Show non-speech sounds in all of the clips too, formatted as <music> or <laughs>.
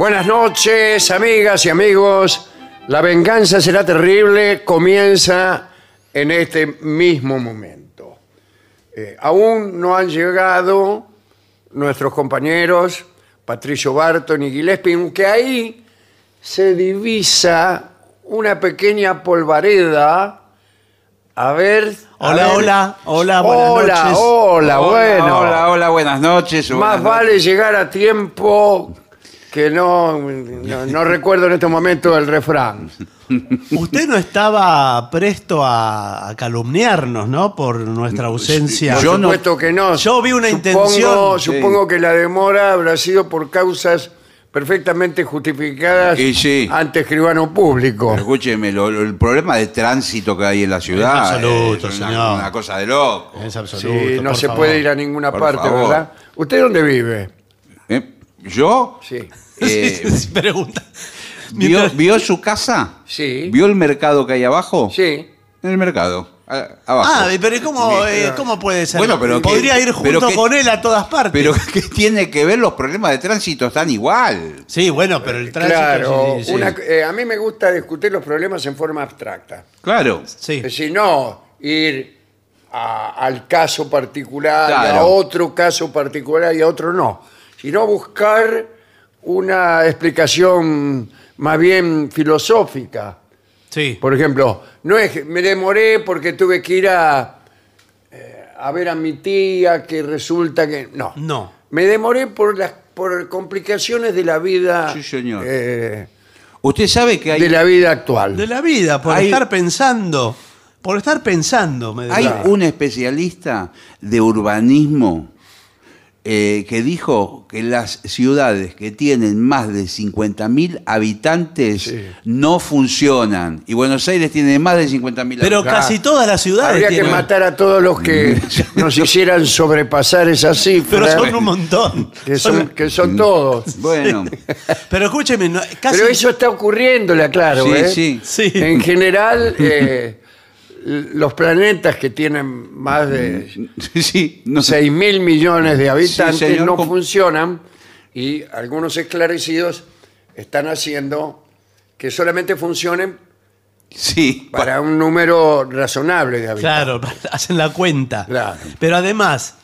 Buenas noches, amigas y amigos. La venganza será terrible. Comienza en este mismo momento. Eh, aún no han llegado nuestros compañeros Patricio Barton y Gillespie, aunque ahí se divisa una pequeña polvareda. A ver. a Hola, ver. hola, hola, buenas hola, noches. Hola, bueno. Hola, hola, buenas noches. Más vale llegar a tiempo que no, no, no recuerdo en este momento el refrán. Usted no estaba presto a, a calumniarnos, ¿no? Por nuestra ausencia. Por Yo no- supuesto que no. Yo vi una Supongo- intención. Supongo que la demora habrá sido por causas perfectamente justificadas Y sí. ante escribano público. Pero escúcheme, lo- lo- el problema de tránsito que hay en la ciudad absoluto, es una, señor. una cosa de loco. Es Sí, absoluto. no por se favor. puede ir a ninguna Por parte, favor. ¿verdad? ¿Usted dónde vive? ¿Eh? ¿Yo? Sí. Eh, <laughs> Pregunta. ¿vio, Mientras- vio su casa? Sí. ¿Vio el mercado que hay abajo? Sí. En el mercado, a- abajo. Ah, pero ¿y ¿cómo, eh, ¿cómo puede ser? Bueno, pero Podría que- ir junto pero que- con él a todas partes. Pero <laughs> ¿qué tiene que ver los problemas de tránsito? Están igual. sí, bueno, pero el tránsito. Claro. sí, sí, sí. una- eh, a mí me gusta discutir los problemas en forma abstracta. Claro. Sí. Es decir, no ir a- al caso particular, y a Claro. otro caso particular y a otro no, sino buscar una explicación más bien filosófica. Sí. Por ejemplo, no es que me demoré porque tuve que ir a, eh, a ver a mi tía que resulta que... No, No. me demoré por las por complicaciones de la vida Sí, señor. eh, Usted sabe que hay, de la vida actual. De la vida, por Hay- estar pensando. Por estar pensando, me hay decía. un especialista de urbanismo eh, que dijo que las ciudades que tienen más de 50.000 habitantes Sí. no funcionan. Y Buenos Aires tiene más de 50.000 Pero habitantes. casi todas las ciudades Habría que matar a todos los que <laughs> nos hicieran sobrepasar esa cifra. Pero son un montón. que Son- son, que son todos. <laughs> Bueno, Pero escúcheme, no- casi. Pero eso está ocurriendo, le aclaro. sí, ¿eh? sí. Sí. En general, <laughs> eh, los planetas que tienen más de <laughs> sí, no 6 mil millones de habitantes Sí, señor, no funcionan y algunos esclarecidos están haciendo que solamente funcionen Sí, pa- para un número razonable de habitantes. Claro, <laughs> hacen la cuenta. Claro. Pero además,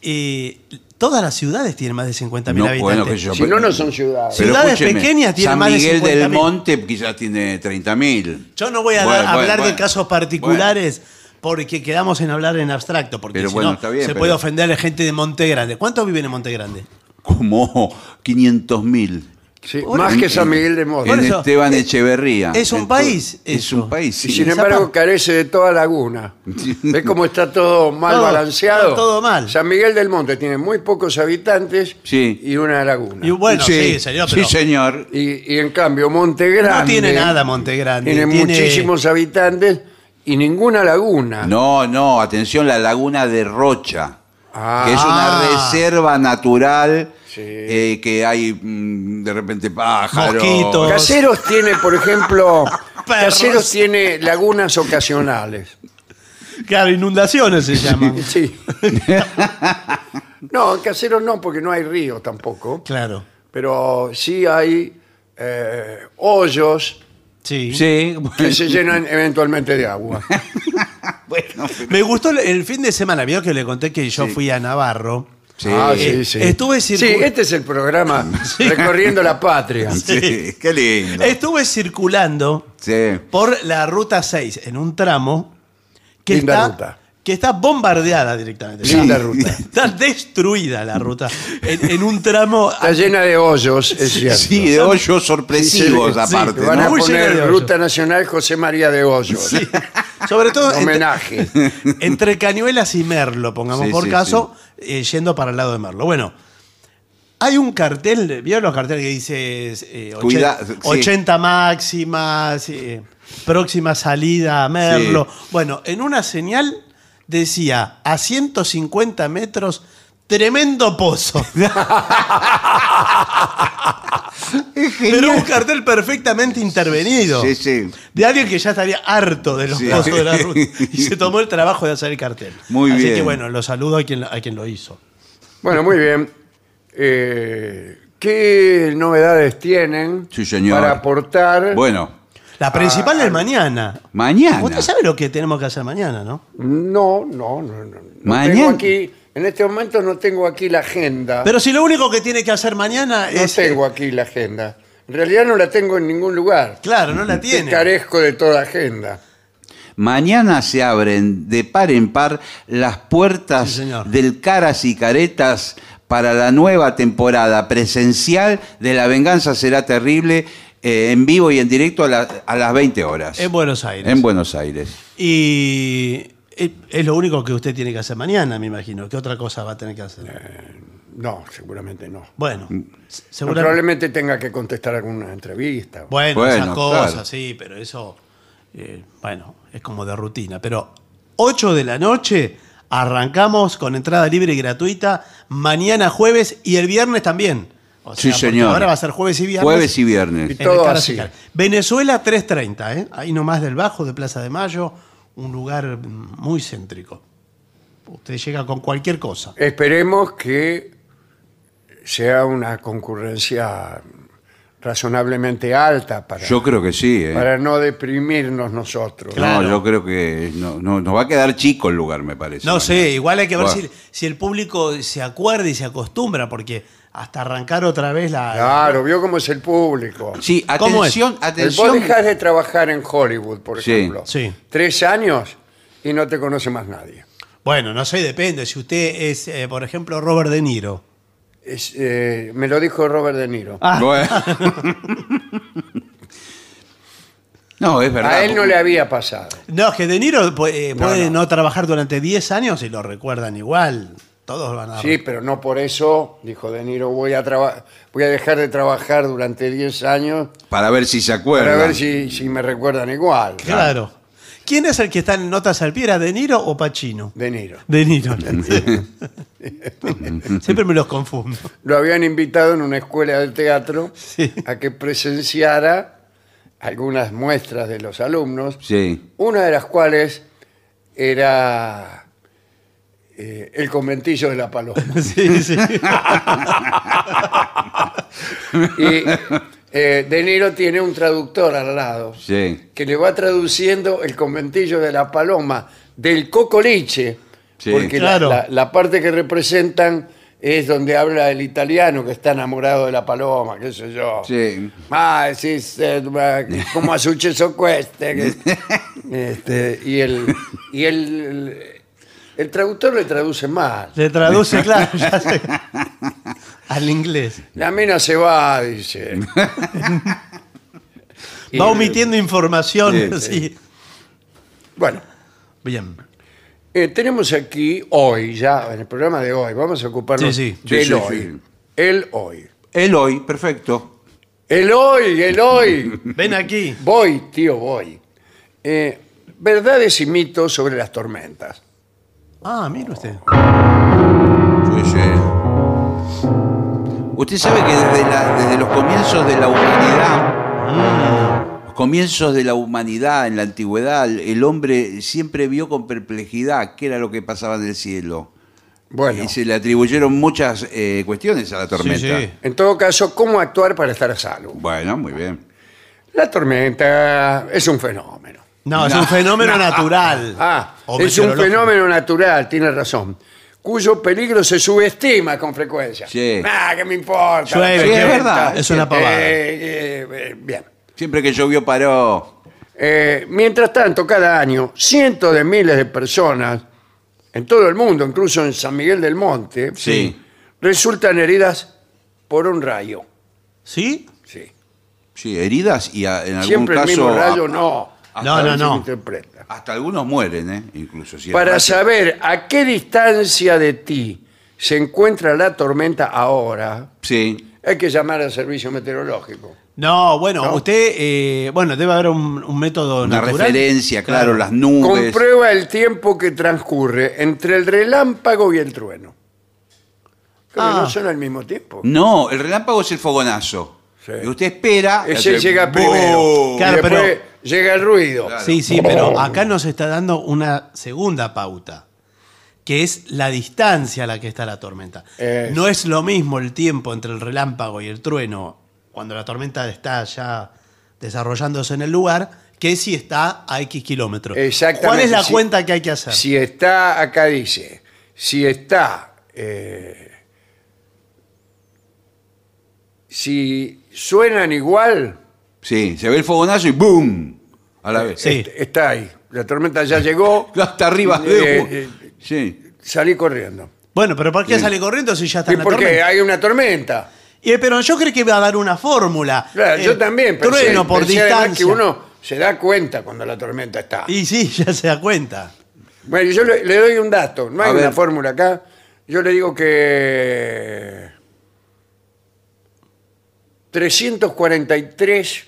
eh, todas las ciudades tienen más de 50.000 No, habitantes. bueno, que yo- Si no, no son ciudades. Ciudades escúcheme, pequeñas tienen San más de Miguel 50.000. del Monte quizás tiene 30.000. Yo no voy a Bueno, dar- bueno, hablar de casos particulares porque quedamos en hablar en abstracto, porque Pero si bueno, no está bien, se pero- puede ofender a gente de Monte Grande. ¿Cuántos viven en Monte Grande? Como 500.000. Sí, más que San Miguel de Monte. Por En eso, Esteban es- Echeverría. es un país, Es eso. un país, Y sí. sin Zapa- embargo carece de toda laguna. ¿Ves cómo está todo mal Todo, balanceado? está todo mal. San Miguel del Monte tiene muy pocos habitantes Sí. y una laguna. Y bueno, sí, señor, pero Sí, señor. Y, y en cambio Monte Grande... no tiene nada Monte Grande. Tiene, tiene- muchísimos habitantes y ninguna laguna. No, no, atención, la laguna de Rocha. Ah. que es una reserva natural Sí. eh, que hay mm, de repente pájaros. Mosquitos. Caseros tiene, por ejemplo... <laughs> Perros. Caseros tiene lagunas ocasionales. Claro, inundaciones se llaman. <laughs> Sí. no, en Caseros no, porque no hay río tampoco. claro. Pero sí hay eh, hoyos Sí. Sí, que se llenan eventualmente de agua. <laughs> bueno, Me gustó el- el fin de semana. Vio que le conté que yo Sí. fui a Navarro. Sí, Ah, sí, sí. estuve Sí, circu- este es el programa <laughs> Recorriendo la Patria. sí, qué lindo. Estuve circulando Sí. por la ruta 6 en un tramo que Linda está ruta. Que está bombardeada directamente. Está- ruta. Está destruida la ruta en, en un tramo Está llena de hoyos, es cierto. Sí, de hoyos sorpresivos Sí, sí, aparte. Van a poner. Ruta Nacional José María de Hoyos. Sobre todo Homenaje. entre Cañuelas y Merlo, pongamos por caso, eh, yendo para el lado de Merlo. Bueno, hay un cartel, ¿vieron los carteles que dice eh, ochen- Cuida- sí. 80 máximas, eh, próxima salida a Merlo? Bueno, en una señal decía a 150 metros, tremendo pozo. <laughs> Pero un cartel perfectamente intervenido. Sí, sí. De alguien que ya estaría harto de los Sí. pozos de la ruta. <laughs> Y se tomó el trabajo de hacer el cartel. Muy Así bien. que bueno, lo saludo a quien, a quien lo hizo. Bueno, muy bien. Eh, ¿Qué novedades tienen Sí, señor. para aportar? Bueno, La principal es mañana. mañana. Usted sabe lo que tenemos que hacer mañana, ¿no? No, no, no. no. Mañana. tengo aquí, en este momento no tengo aquí la agenda. Pero si lo único que tiene que hacer mañana no es. tengo aquí la agenda. En realidad no la tengo en ningún lugar. Claro, no la tiene. carezco de toda agenda. Mañana se abren de par en par las puertas Sí, señor. del Caras y Caretas para la nueva temporada presencial de La Venganza Será Terrible eh, en vivo y en directo a, la- a las 20 horas. En Buenos Aires. En Buenos Aires. Y es es lo único que usted tiene que hacer mañana, me imagino. ¿Qué otra cosa va a tener que hacer? No, seguramente no. Bueno, No, seguramente. probablemente tenga que contestar alguna entrevista. Bueno, Bueno, esas cosas, claro. sí, pero eso, eh, bueno, es como de rutina. Pero 8 de la noche arrancamos con entrada libre y gratuita mañana jueves y el viernes también. O Sí, señor. Ahora va a ser jueves y viernes. Jueves y viernes. Y todo así. Venezuela 3.30, ¿eh? ahí nomás del Bajo, de Plaza de Mayo, un lugar muy céntrico. Usted llega con cualquier cosa. Esperemos que sea una concurrencia razonablemente alta para, Yo creo que sí. ¿eh? para no deprimirnos nosotros. Claro. No, yo creo que no, no- nos va a quedar chico el lugar, me parece. No mañana. sé, igual hay que ver Bueno. si, si el público se acuerda y se acostumbra, porque hasta arrancar otra vez la... Claro, vio cómo es el público. Sí, atención, El- atención. Vos dejás de trabajar en Hollywood, por Sí, ejemplo. sí. Tres años y no te conoce más nadie. Bueno, no sé, depende. Si usted es, eh, por ejemplo, Robert De Niro. Es, eh, me lo dijo Robert De Niro. Ah, Bueno. <laughs> no, es verdad. A él no le había pasado. No, es que De Niro pu- eh, No, puede no, no. trabajar durante 10 años y lo recuerdan igual. Todos van a... Sí, pero no por eso, dijo De Niro, voy a, traba- voy a dejar de trabajar durante 10 años Para ver si se acuerda. para ver si, si me recuerdan igual. Claro. ¿Quién es el que está en Notas al Pie? ¿Era De Niro o Pacino? De Niro. De Niro. <laughs> <laughs> Siempre me los confundo. Lo habían invitado en una escuela de teatro Sí. a que presenciara algunas muestras de los alumnos, Sí. una de las cuales era eh, el conventillo de la paloma. <laughs> Sí, sí. <laughs> Y eh, De Niro tiene un traductor al lado Sí. que le va traduciendo el conventillo de la paloma del cocoliche, Sí. porque la- Claro. la, la parte que representan es donde habla el italiano que está enamorado de la paloma, qué sé yo. Sí. Ah, sì, sì, ma come ha successo queste. che- <laughs> este, y el, y el, el, traductor le traduce mal. Le traduce, claro, ya sé. <laughs> Al inglés. La mina se va, dice. <laughs> Y- Va omitiendo información. <laughs> Sí, Sí, Bueno, Bien. eh, tenemos aquí hoy, ya en el programa de hoy, vamos a ocuparnos Sí, sí. del Sí, sí, hoy. sí. El hoy. El hoy, perfecto. El hoy, el hoy. Ven aquí. voy, tío, voy. Eh, verdades y mitos sobre las tormentas. Ah, mire usted. Sí, sí. Usted sabe que desde, la- desde los comienzos de la humanidad, los comienzos de la humanidad en la antigüedad, el hombre siempre vio con perplejidad qué era lo que pasaba en el cielo. Bueno, Y se le atribuyeron muchas eh, cuestiones a la tormenta. Sí, sí. en todo caso, ¿cómo actuar para estar a salvo? Bueno, muy bien. La tormenta es un fenómeno. No, es un fenómeno natural. Ah, O es un meteorológico. fenómeno natural, tiene razón, cuyo peligro se subestima con frecuencia. Sí. Ah, ¿qué me importa? Llueve, Sí, es verdad. Es una pavada. Eh, eh, eh, bien. Siempre que llovió paró. Eh, mientras tanto, cada año, cientos de miles de personas en todo el mundo, incluso en San Miguel del Monte, Sí. resultan heridas por un rayo. ¿Sí? Sí. Sí, heridas y a- en algún Siempre el caso. mismo rayo, a- no. Hasta- No, no, no. interpreta. Hasta algunos mueren, ¿eh? Incluso. si Para saber a qué distancia de ti se encuentra la tormenta ahora, Sí. hay que llamar al servicio meteorológico. No, bueno, ¿No? usted, eh, bueno, debe haber un, un método Una natural. referencia, claro, las nubes. Comprueba el tiempo que transcurre entre el relámpago y el trueno. Creo que Ah. no son al mismo tiempo. No, el relámpago es el fogonazo. Sí. Y usted espera. Ese llega primero. Claro, y después pero- llega el ruido. Claro. Sí, sí, pero acá nos está dando una segunda pauta, que es la distancia a la que está la tormenta. Es- No es lo mismo el tiempo entre el relámpago y el trueno cuando la tormenta está ya desarrollándose en el lugar que si está a X kilómetros. Exactamente. ¿Cuál es la Si- cuenta que hay que hacer? Si está, acá dice, si está, eh, si suenan igual, Sí, se ve el fogonazo y ¡boom! A la vez. Sí. est- está ahí. La tormenta ya llegó, <laughs> Hasta arriba. Eh, eh, sí. salí corriendo. Bueno, pero ¿por qué Sí. sale corriendo si ya está ¿Y en la por qué? tormenta? Hay una tormenta. Y, pero yo creo que va a dar una fórmula. Claro, Eh, yo también pensé, Trueno por pensé además distancia. que uno se da cuenta cuando la tormenta está. Y sí, <laughs> ya se da cuenta. Bueno, yo le, le doy un dato. No hay A una ver. fórmula acá. Yo le digo que 343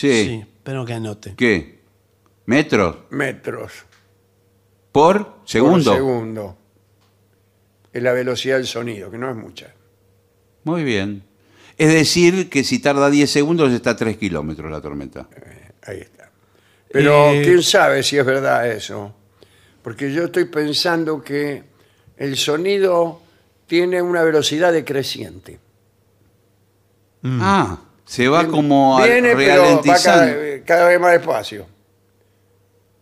Sí. Sí, pero que anote. ¿Qué? ¿Metros? metros ¿Por segundo? por segundo. Es la velocidad del sonido, que no es mucha. Muy bien. Es decir, que si tarda 10 segundos está a 3 kilómetros la tormenta. Ahí está. Pero Eh, quién sabe si es verdad eso. Porque yo estoy pensando que el sonido tiene una velocidad decreciente. Ah, se va como a- Viene, pero va cada, cada vez más despacio.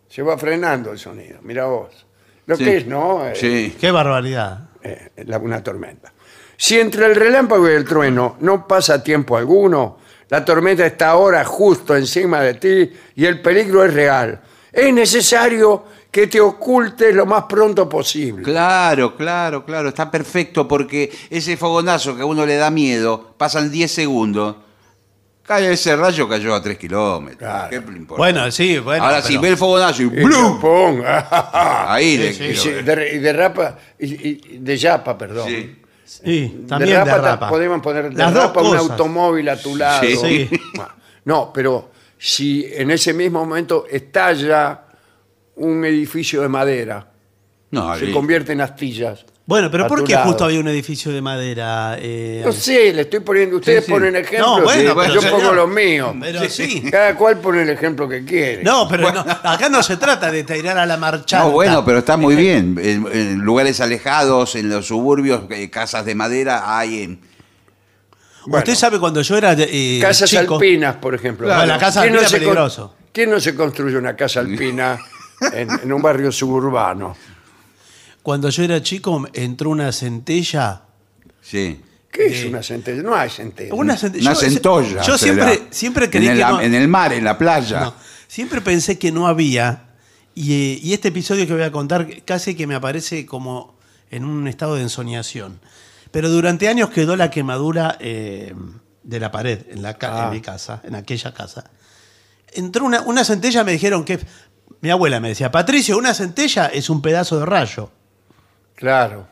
Se va frenando el sonido. Mira vos. Lo Sí. que es, ¿no? Eh, Sí. Qué barbaridad. eh, la- una tormenta. Si entre el relámpago y el trueno no pasa tiempo alguno, la tormenta está ahora justo encima de ti y el peligro es real. Es necesario que te ocultes lo más pronto posible. Claro, claro, claro. Está perfecto porque ese fogonazo que a uno le da miedo, pasan 10 segundos. Cae ese rayo, cayó a 3 kilómetros. Claro. ¿Qué le importa? Bueno, sí, bueno. Ahora, pero- si ve el fogonazo y Y ¡blum! ¡pum! <laughs> Ahí le sí, Y sí, derrapa, y, y- de yapa, perdón. Sí. Sí, también derrapa, derrapa. podemos poner Las dos derrapa un automóvil a tu lado. Sí. Sí. <laughs> No, pero si en ese mismo momento estalla un edificio de madera, No, se ahí- convierte en astillas. Bueno, pero a ¿por qué lado. justo había un edificio de madera? eh, No sé, le estoy poniendo, ustedes sí. ponen ejemplos, No, bueno, pero yo señor, pongo los míos. Pero sí. Cada cual pone el ejemplo que quiere. No, pero no, acá no se trata de tirar a la marchanta. No, bueno, pero está muy bien. En, en lugares alejados, en los suburbios, eh, casas de madera hay. en- Bueno. Usted sabe cuando yo era eh, Casas chico, alpinas, por ejemplo. Claro, la casa ¿Quién alpina es con- peligroso. ¿Quién no se construye una casa alpina en, en un barrio suburbano? Cuando yo era chico entró una centella. Sí. ¿Qué es una centella? No hay centella. Una, cente- Una yo- centolla. Yo siempre, siempre creí en el, que no, en el mar, en la playa. no, siempre pensé que no había. Y, eh, y este episodio que voy a contar casi que me aparece como en un estado de ensoñación. Pero durante años quedó la quemadura eh, de la pared en, la Ah. en mi casa, en aquella casa. Entró una, una centella, me dijeron que. Mi abuela me decía, Patricio, una centella es un pedazo de rayo. Claro.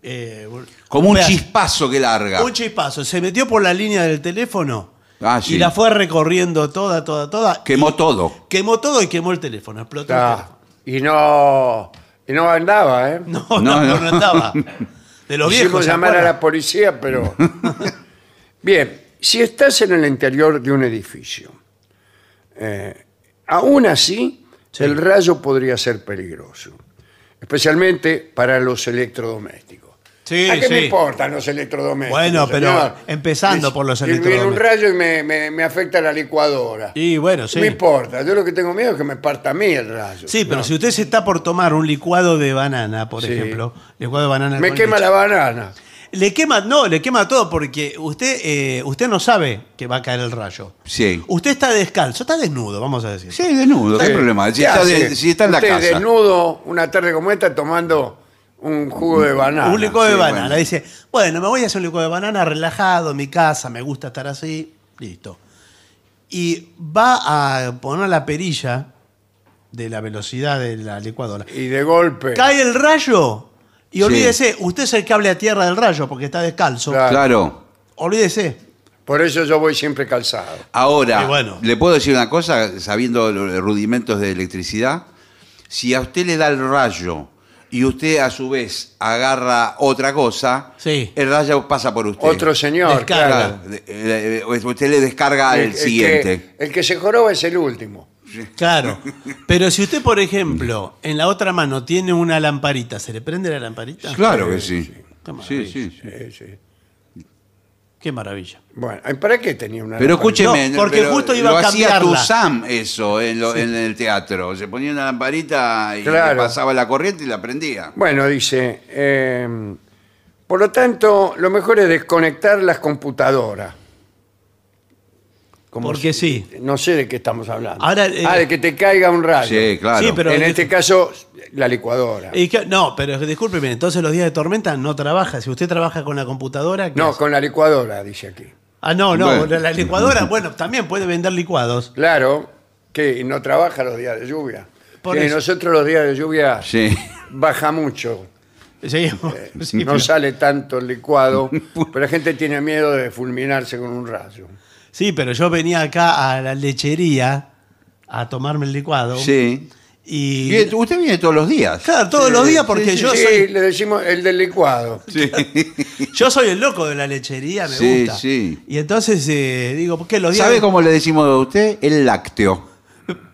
Eh, Como un chispazo que larga. Un chispazo. Se metió por la línea del teléfono Ah, sí. y la fue recorriendo toda, toda, toda. Quemó y- todo. Quemó todo y quemó el teléfono. Explotó el Ah, teléfono. y no y no andaba, ¿eh? No, No, no, no. no, andaba. De los Hicimos viejos. ¿se llamar a la policía, pero... <laughs> Bien, si estás en el interior de un edificio, eh, aún así, el rayo podría ser peligroso, especialmente para los electrodomésticos. Sí, ¿A qué me importan los electrodomésticos? Bueno, pero señor? empezando por los y Viene un electrodomésticos. rayo y me, me- me afecta la licuadora. Y bueno, No sí. me importa, yo lo que tengo miedo es que me parta a mí el rayo. Sí, pero No. si usted se está por tomar un licuado de banana, por Sí. ejemplo, licuado de banana Me quema leche, la banana. Le quema, no, le quema todo porque usted, eh, usted no sabe que va a caer el rayo. Sí. Usted está descalzo, está desnudo, vamos a decir. Sí, desnudo, qué Sí. problema. Si ¿Qué está, hace? de- si está en la Usted casa. desnudo una tarde como esta tomando un jugo de banana. Un licuado de sí, banana. bueno. Dice, bueno, me voy a hacer un licuado de banana relajado en mi casa, me gusta estar así, listo. Y va a poner la perilla de la velocidad de la licuadora. Y de golpe. Cae el rayo y Sí. olvídese, usted es el cable a tierra del rayo porque está descalzo. Claro. Claro. Olvídese. Por eso yo voy siempre calzado. Ahora, Y bueno. le puedo decir una cosa, sabiendo los rudimentos de electricidad. Si a usted le da el rayo y usted a su vez agarra otra cosa, Sí. el rayo pasa por usted. Otro señor. Descarga. claro. Claro, de- eh, eh, usted le descarga al El- el siguiente. Que, el que se joroba es el último. Claro. <laughs> Pero si usted, por ejemplo, en la otra mano tiene una lamparita, ¿se le prende la lamparita? Claro que sí. Qué Sí, maravilla. sí, sí. Sí, sí. Qué maravilla. Bueno, ¿y ¿para qué tenía una Pero lamparita? escúcheme, No, porque pero justo iba lo a hacía cambiarla. Tuzam eso en, lo- en el teatro. Se ponía una lamparita y Claro. le pasaba la corriente y la prendía. Bueno, dice, eh, por lo tanto, lo mejor es desconectar las computadoras. Como Porque si- sí. No sé de qué estamos hablando. Ahora, eh, ah, de que te caiga un rayo. Sí, claro. Sí, pero- en este caso, la licuadora. Y que- no, pero discúlpeme, entonces los días de tormenta no trabaja. Si usted trabaja con la computadora. ¿qué No, hace? con la licuadora, dice aquí. Ah, no, no, Bueno. la licuadora, bueno, también puede vender licuados. Claro, que no trabaja los días de lluvia. Por Que eso. nosotros los días de lluvia Sí. baja mucho. Sí, <laughs> sí, no pero- sale tanto el licuado, <laughs> pero la gente tiene miedo de fulminarse con un rayo. Sí, pero yo venía acá a la lechería a tomarme el licuado. Sí. Y. Bien, Usted viene todos los días. Claro, todos los días porque Sí, yo sí, soy. le decimos el del licuado. Sí. <laughs> Yo soy el loco de la lechería, me Sí, gusta. sí. Y entonces eh, digo, ¿por qué los días? ¿Sabe cómo le decimos a usted? El lácteo.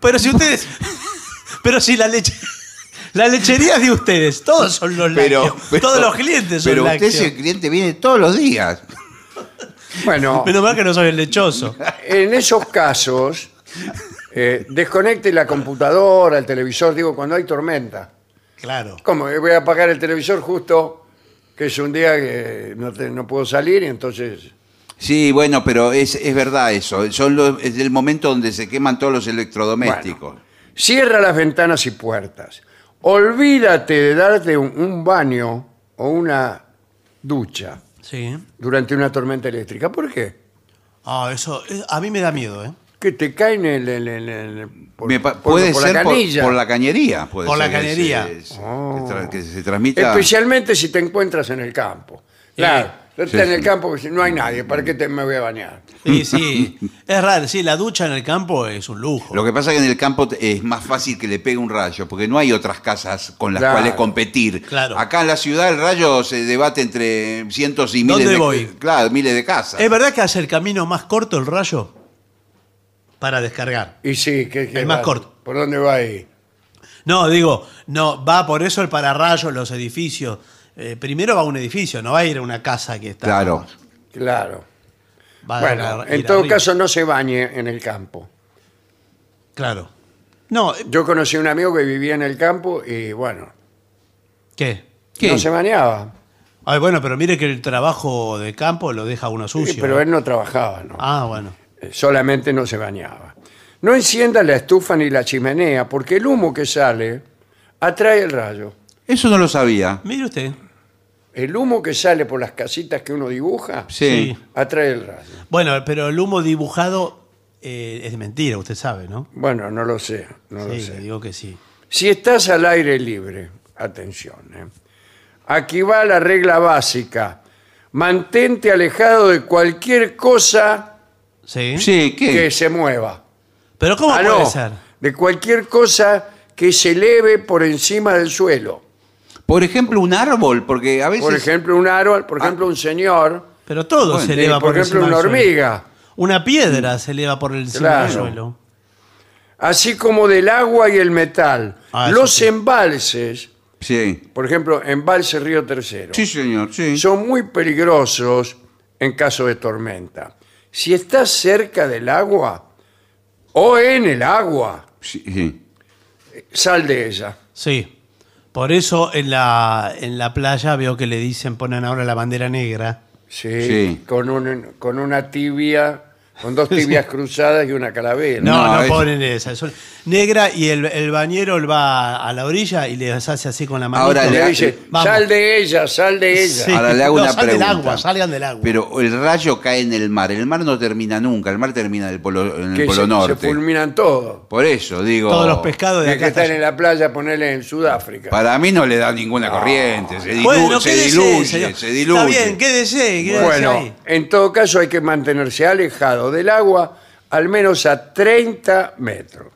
Pero si ustedes. <laughs> pero si la leche. <laughs> La lechería es de ustedes, todos son los Pero, lácteos. pero- todos los clientes son Pero usted, lácteos. ese cliente, viene todos los días. Bueno, Menos mal que no soy el lechoso. en esos casos, eh, desconecte la computadora, el televisor, digo, cuando hay tormenta. Claro. ¿Cómo? Eh, Voy a apagar el televisor justo que es un día que no, te- no puedo salir y entonces... Sí, bueno, pero es, es verdad eso. Son los- es el momento donde se queman todos los electrodomésticos. Cierra las ventanas y puertas. Olvídate de darte un, un baño o una ducha Sí. durante una tormenta eléctrica. ¿Por qué? Ah, eso. eh, A mí me da miedo, ¿eh? Que te caen el, el- el- el- por, Me pa- por- puede por ser la por, canilla. por la cañería. puede Por la ser que cañería. se- se- Oh. que tra- que se transmita. Especialmente si te encuentras en el campo. Claro, en el sí. campo porque no hay nadie. ¿Para qué te, me voy a bañar? Sí, sí. es raro, sí, la ducha en el campo es un lujo. Lo que pasa es que en el campo te- es más fácil que le pegue un rayo, porque no hay otras casas con las Claro. cuales competir. Claro. Acá en la ciudad el rayo se debate entre cientos y miles ¿Dónde de voy? Claro, miles de casas. ¿Es verdad que hace el camino más corto el rayo? Para descargar. Y sí, que, que Es más va- corto. ¿Por dónde va ahí? No, digo, no, va por eso el pararrayo, los edificios. Eh, primero va a un edificio, no va a ir a una casa que está. Claro. Claro. va a Bueno, ir en todo arriba. caso no se bañe en el campo. Claro. No, Yo conocí a un amigo que vivía en el campo y bueno, ¿qué? ¿Qué? no se bañaba. Ay, bueno, pero mire que el trabajo de campo lo deja uno sucio. Sí, pero ¿no? él no trabajaba, ¿no? Ah, bueno. Eh, solamente no se bañaba. No encienda la estufa ni la chimenea porque el humo que sale atrae el rayo. Eso no lo sabía. Mire usted. El humo que sale por las casitas que uno dibuja Sí. Atrae el rayo. Bueno, pero el humo dibujado eh, es mentira, usted sabe, ¿no? Bueno, no lo sé, no lo sí, sé. le digo que sí. Si estás al aire libre, atención, ¿eh? aquí va la regla básica. Mantente alejado de cualquier cosa ¿Sí? Sí, ¿qué? que se mueva. Pero ¿cómo Ah, puede no, ser? de cualquier cosa que se eleve por encima del suelo. Por ejemplo, un árbol, porque a veces... Por ejemplo, un árbol, por ejemplo, un señor, Pero todo Bueno, se eh, eleva por por, ejemplo, encima una del suelo. hormiga, Una piedra se eleva por encima Claro. del suelo. así como del agua y el metal. Ah, eso Los sí. embalses, Sí. por ejemplo, embalse Río Tercero, Sí, señor, sí. son muy peligrosos en caso de tormenta. Si estás cerca del agua o en el agua, Sí, sí. sal de ella. Sí. Por eso en la, en la playa veo que le dicen, ponen ahora la bandera negra. Sí, Sí. Con, un- con una tibia, con dos tibias cruzadas y una calavera. No, No, no, es- ponen esa. son negra y el, el bañero va a la orilla y les hace así con la mano. Ahora Le dice, Vamos. sal de ella, sal de ella. Sí. Ahora le hago No, una sal del pregunta. agua, salgan del agua. Pero el rayo cae en el mar. El mar no termina nunca. El mar termina en el polo, en el que polo se, se norte. fulminan todos. Por eso digo. Todos los pescados de Que, que acá. están en la playa, ponerle en Sudáfrica. Para mí no le da ninguna corriente. Se, dilu- Bueno, se quédese, diluye, señor. se diluye. Está bien, quédese, quédese Bueno, ahí. en todo caso hay que mantenerse alejado del agua al menos a 30 metros.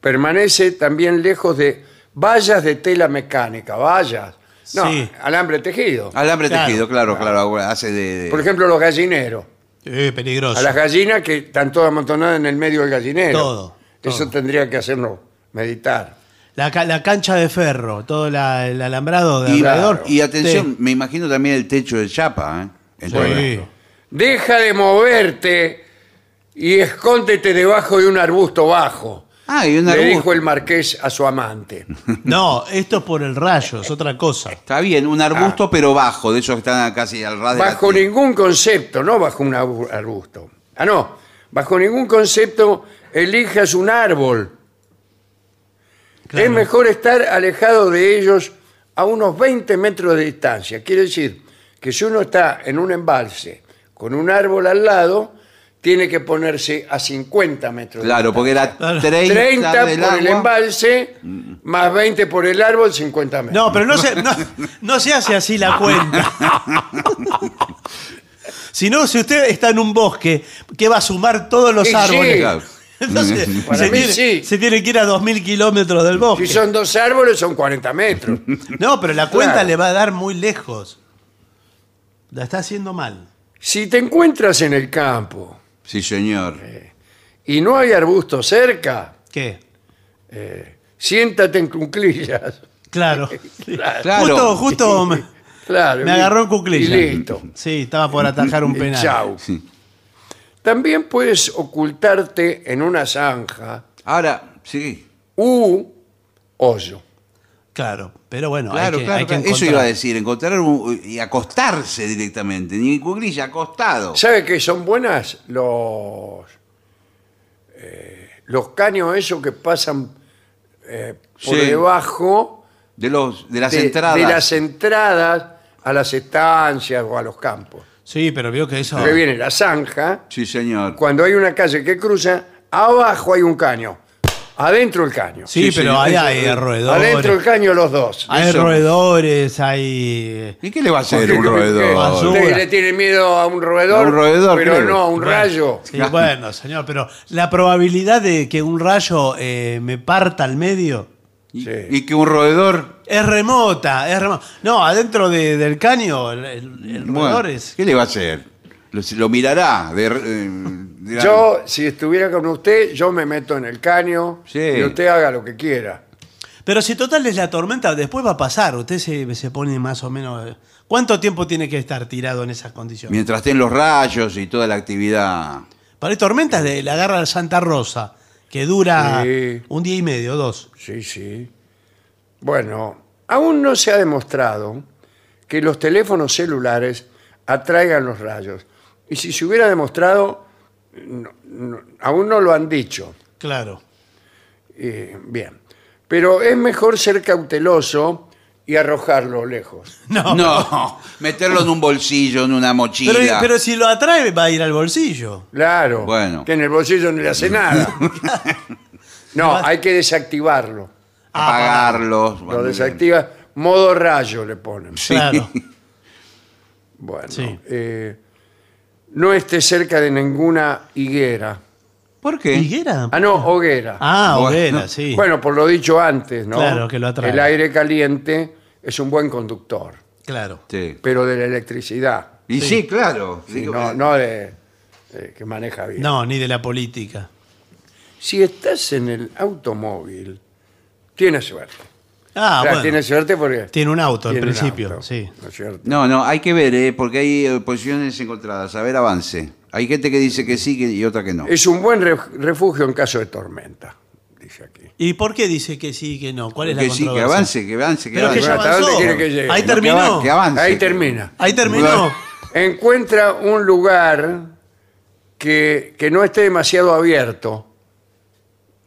Permanece también lejos de vallas de tela mecánica, vallas. No, Sí. alambre tejido. Alambre Claro. tejido, claro, claro. Hace de. de- Por ejemplo, los gallineros. Eh, peligroso. A las gallinas que están todas amontonadas en el medio del gallinero. Todo, Eso todo. tendría que hacernos meditar. La, ca- la cancha de ferro, todo la- el alambrado de y, alrededor. y atención, Sí. me imagino también el techo de chapa. ¿eh? En todo Sí. esto. Deja de moverte y escóndete debajo de un arbusto bajo. Ah, y un Le arbusto. dijo el marqués a su amante. <laughs> No, esto es por el rayo, es otra cosa. Está bien, un arbusto, pero bajo, de esos que están casi al ras de la Ah. Bajo tierra. ningún concepto, no bajo un abu- arbusto. Ah, no. Bajo ningún concepto elijas un árbol. Claro. Es mejor estar alejado de ellos a unos 20 metros de distancia. Quiere decir que si uno está en un embalse con un árbol al lado, tiene que ponerse a 50 metros. de Claro, porque era Claro. 30, 30 del por el agua. embalse, más 20 por el árbol, 50 metros. No, pero no se, no, no se hace así la cuenta. Si no, si usted está en un bosque, ¿qué va a sumar todos los Y sí. árboles? Claro. Entonces, Para se, mí tiene, sí. se tiene que ir a 2.000 kilómetros del bosque. Si son dos árboles, son 40 metros. No, pero la cuenta Claro. le va a dar muy lejos. La está haciendo mal. Si te encuentras en el campo Sí, señor. y no hay arbusto cerca, ¿Qué? siéntate en cuclillas. Claro. <laughs> Claro. Justo, justo me, Claro. me y- agarró en cuclilla. Y listo. Sí, estaba por atajar un <laughs> penal. chau. Sí. También puedes ocultarte en una zanja Ahora, sí. u hoyo. Claro, pero bueno, Claro, hay que, claro, hay que claro. Eso iba a decir, encontrar un- y acostarse directamente, ni en cuclilla, acostado. ¿Sabe qué son buenas? Los, eh, los caños esos que pasan eh, por Sí. debajo De los de las de, entradas. de las entradas a las estancias o a los campos. Sí, pero vio que eso. Que viene la zanja, Sí, señor. cuando hay una calle que cruza, abajo hay un caño, adentro el caño. Sí, Sí, pero ahí eso- hay roedores. Adentro el caño los dos. Hay Eso. roedores, hay. ¿Y qué le va a hacer ¿Qué- un roedor? ¿Usted le tiene miedo a un roedor? A un roedor, pero claro. no a un Bueno, rayo. Sí, bueno, señor, pero la probabilidad de que un rayo eh, me parta al medio Y, Sí. y que un roedor. es remota, es remota. No, adentro de- del caño, el, el- el bueno, roedor es. ¿Qué le va a hacer? Lo, lo mirará. De, eh, dirá- Yo, si estuviera con usted, yo me meto en el caño Sí. y usted haga lo que quiera. Pero si total es la tormenta, después va a pasar. Usted se, se pone más o menos. ¿Cuánto tiempo tiene que estar tirado en esas condiciones? Mientras estén los rayos y toda la actividad. Para tormentas de la garra de Santa Rosa, que dura Sí. un día y medio, dos. Sí, sí. Bueno, aún no se ha demostrado que los teléfonos celulares atraigan los rayos. Y si se hubiera demostrado, no- no- aún no lo han dicho. Claro. Eh, bien. Pero es mejor ser cauteloso y arrojarlo lejos. <laughs> No, No, meterlo en un bolsillo, en una mochila. Pero, pero si lo atrae, va a ir al bolsillo. Claro. Bueno. Que en el bolsillo no le hace nada. <laughs> no, hay que desactivarlo. apagarlos. Lo desactiva, modo rayo le ponen. Sí. Claro. Bueno, Sí. eh, no esté cerca de ninguna higuera. ¿Por qué? ¿Higuera? Ah, no, hoguera. Ah, Bueno. hoguera, sí. Bueno, por lo dicho antes, ¿no? Claro, que lo atrae. El aire caliente es un buen conductor, Claro. Sí. pero de la electricidad, Y sí, claro. Digo, no, no de, de que maneja bien. No, ni de la política. Si estás en el automóvil, tienes suerte. Ah, O sea, bueno. Tienes suerte porque Tiene un auto, tiene un principio, auto, sí. ¿no es cierto? No, no, hay que ver, ¿eh? porque hay eh, posiciones encontradas. A ver, avance. Hay gente que dice que sí que- y otra que no. Es un buen re- refugio en caso de tormenta, dice aquí. ¿Y por qué dice que sí que no? ¿Cuál es la que sí, que avance, que avance, que Pero que avance. ya ¿Hasta dónde quiere que llegue? Ahí No, que terminó. ava- que avance. Ahí termina. Ahí terminó. Encuentra un lugar que, que no esté demasiado abierto.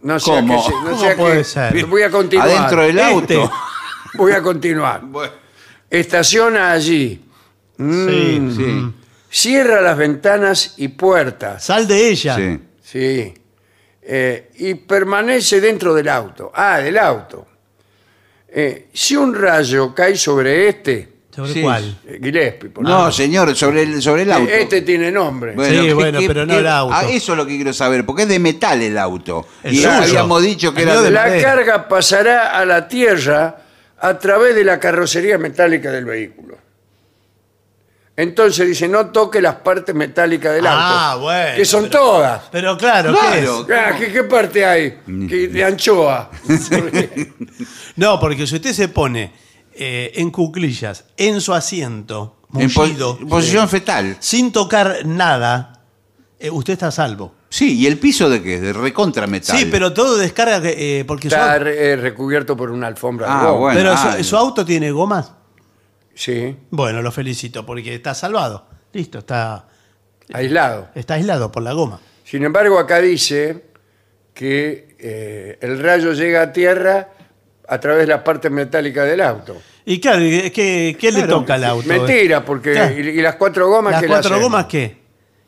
No sea ¿Cómo? que no ¿Cómo sea puede que- ser? Voy a continuar. Adentro del Este. auto. <laughs> Voy a continuar. Bueno, Estaciona allí. Mm. Sí. sí, Cierra las ventanas y puertas. Sal de ella. sí. Sí. Eh, y permanece dentro del auto. Ah, del auto. Eh, si un rayo cae sobre este, ¿Sobre Sí. cuál? eh, Gillespie, por No, ejemplo, señor, sobre el, sobre el auto. este tiene nombre. Sí, bueno, pero no el auto. Ah, eso es lo que quiero saber, porque es de metal el auto. El y suyo. habíamos dicho que El era mío de de La madera. carga pasará a la tierra a través de la carrocería metálica del vehículo. Entonces dice, no toque las partes metálicas del Ah, auto. bueno, Que son pero- todas. Pero claro, Claro. ¿qué es? Ah, ¿qué, qué parte hay? <laughs> ¿Qué- de anchoa. <laughs> No, porque si usted se pone eh, en cuclillas, en su asiento, en po- mullido, posición fetal. sin tocar nada, eh, usted está a salvo. Sí, ¿y el piso de qué? De recontra metal. Sí, pero todo descarga que, eh, porque su, Está re- eh, recubierto por una alfombra de Ah, goma. bueno. pero su- su, auto tiene gomas. Sí, Bueno, lo felicito porque está salvado. Listo, está, aislado. está aislado por la goma. Sin embargo, acá dice que eh, el rayo llega a tierra a través de la parte metálica del auto. Y claro, es que ¿qué le toca al auto? Mentira, porque Claro. y, y las cuatro gomas ¿Las que cuatro gomas qué?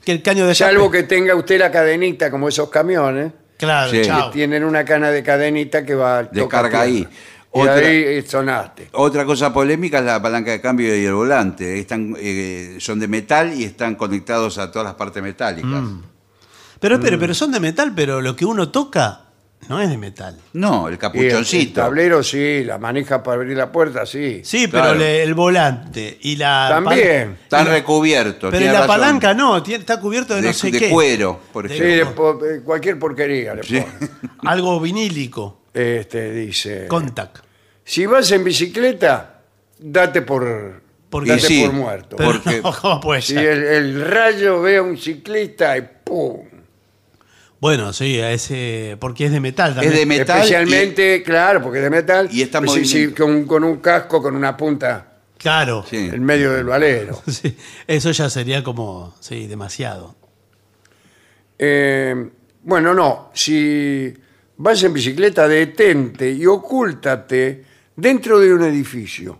Que el caño de Salvo escape. que tenga usted la cadenita como esos camiones, Claro, Sí. chao. tienen una cana de cadenita que va al Descarga ahí. Y Otra- ahí eh, sonaste. Otra cosa polémica es la palanca de cambio y el volante. Están, eh, son de metal y están conectados a todas las partes metálicas. Pero Mm. espere, pero son de metal, pero lo que uno toca no es de metal. No, el Y el, el capuchoncito. tablero sí, la manija para abrir la puerta sí. Sí, Claro. pero le- el volante y la También. La- recubiertos. Pero tiene la razón. palanca no, tiene- está cubierto de, de, no sé de qué. cuero, por Sí, ejemplo. de po- eh, cualquier porquería le Sí. ponen. <laughs> Algo vinílico. Este dice. Contact. Si vas en bicicleta, date por, Porque- date Y sí. por muerto. Pero Porque- <laughs> no, ¿cómo puede Si ser? el, el rayo ve a un ciclista y ¡pum! Bueno, sí, a ese, porque es de metal también. Es de metal. Especialmente, claro, porque es de metal. Y está pues sí, sí, con, con un casco, con una punta Claro. Sí. en medio del valero. <laughs> Sí, Eso ya sería como, sí, demasiado. Eh, bueno, no. Si vas en bicicleta, detente y ocúltate dentro de un edificio.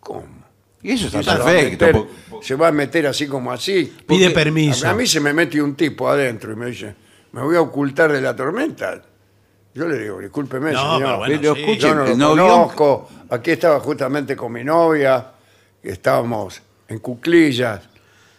¿Cómo? Y eso está va perfecto. meter- se va a meter así como así. Pide permiso. A, a mí se me mete un tipo adentro y me dice, me voy a ocultar de la tormenta. Yo le digo, discúlpeme, No, señor. pero bueno, Pero sí. Yo no lo ¿no vio? conozco. Aquí estaba justamente con mi novia y estábamos en cuclillas.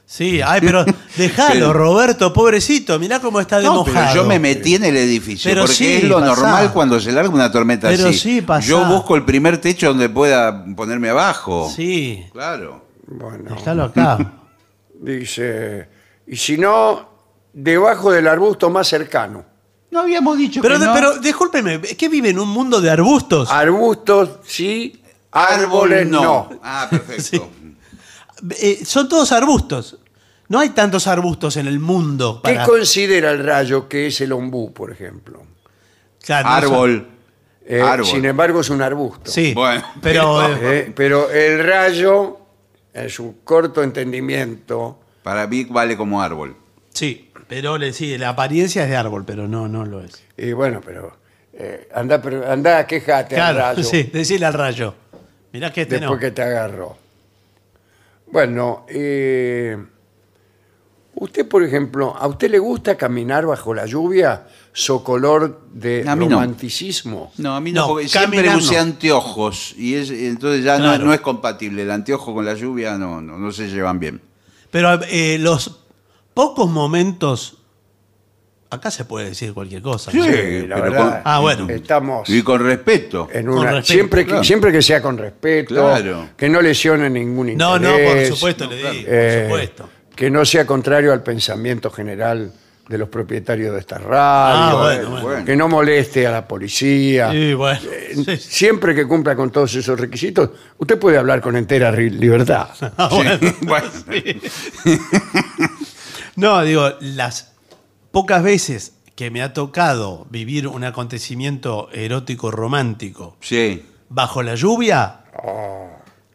Sí, ay, pero <laughs> déjalo, Pero- Roberto, pobrecito, mirá cómo está de No, pero mojado. yo me metí en el edificio, Pero porque sí, es lo pasá. normal cuando se larga una tormenta Pero así. sí, pasá. yo busco el primer techo donde pueda ponerme abajo. Sí, Claro. Bueno, déjalo acá. <laughs> dice, y si no, debajo del arbusto más cercano. No habíamos dicho Pero, que no. pero discúlpeme, ¿qué vive en un mundo de arbustos? Arbustos sí, árboles no. Ah, perfecto. Sí. Eh, son todos arbustos. No hay tantos arbustos en el mundo. ¿Qué Para... considera el rayo que es el ombú, por ejemplo? Claro, no Árbol. Eh, Árbol. Sin embargo, es un arbusto. Sí, Bueno, pero... pero- <laughs> eh, Eh, pero el rayo, en su corto entendimiento, Para mí vale como árbol. sí, pero le, sí, la apariencia es de árbol, pero no, no lo es. y bueno, pero eh, anda, pero anda, quejate al Claro, rayo <laughs> sí, decirle al rayo. Mirá que este después no. que te agarró. Bueno, eh, usted, por ejemplo, ¿a usted le gusta caminar bajo la lluvia? Socolor de A mí no. romanticismo. No, a mí no, No, porque siempre caminar usé no. anteojos y es, entonces ya no- Claro. no, es compatible. El anteojo con la lluvia no, no, no se llevan bien. Pero eh, los pocos momentos... Acá se puede decir cualquier cosa. ¿no? Sí, Sí, la pero verdad. con- Ah, bueno. Estamos Y con respeto. en Con una respeto, siempre que siempre que sea con respeto, Claro. que no lesione ningún interés. No, no, por supuesto, le digo, eh, por supuesto. que no sea contrario al pensamiento general de los propietarios de esta radio, Ah, bueno, eh, bueno. que no moleste a la policía. Sí, bueno. Eh, sí. Siempre que cumpla con todos esos requisitos, usted puede hablar con entera libertad. <laughs> Ah, bueno. <laughs> <laughs> No, digo, las pocas veces que me ha tocado vivir un acontecimiento erótico romántico Sí. bajo la lluvia,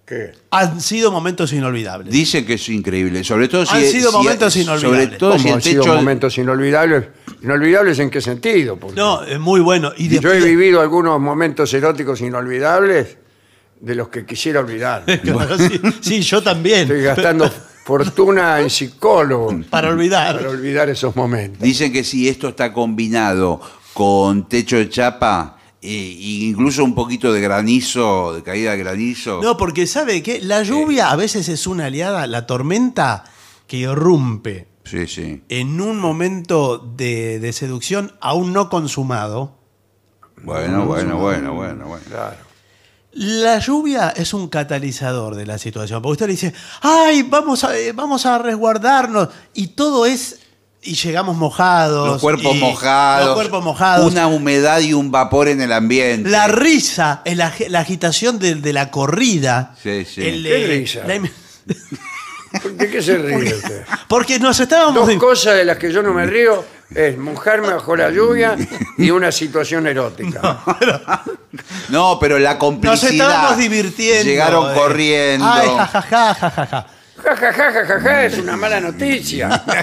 ¿Qué? han sido momentos inolvidables. Dice que es increíble, sobre todo si Han si- sido momentos Sobre inolvidables. todo si ¿Cómo el han sido techo momentos inolvidables? ¿Inolvidables en qué sentido? Porque No, es muy bueno. Y yo he después- vivido algunos momentos eróticos inolvidables de los que quisiera olvidar. <laughs> Claro, sí, sí, yo también. Estoy gastando fortuna en psicólogo Para olvidar. para olvidar esos momentos. Dicen que si esto está combinado con techo de chapa e e incluso un poquito de granizo, de caída de granizo. No, porque sabe que la lluvia a veces es una aliada, la tormenta que irrumpe Sí, sí. en un momento de, de seducción aún no consumado. Bueno, bueno, bueno, bueno, bueno. Claro. La lluvia es un catalizador de la situación. Porque usted le dice, ay, vamos a, eh, vamos a resguardarnos. Y todo es. Y llegamos mojados. Los cuerpos y- mojados. Los cuerpos mojados. Una humedad y un vapor en el ambiente. La risa, el ag- la agitación de, de la corrida. Sí, sí. el, ¿Qué eh, risa? la im- ¿De qué se ríe <laughs> usted? porque nos estábamos. Dos cosas de las que yo no me río es mojarme bajo la lluvia y una situación erótica. <laughs> No, pero la Nos complicidad. estábamos divirtiendo. Llegaron eh. corriendo. Ay, jajaja, jajaja. Ja, ja, ja, ja, ja, ja, es una mala noticia. <laughs>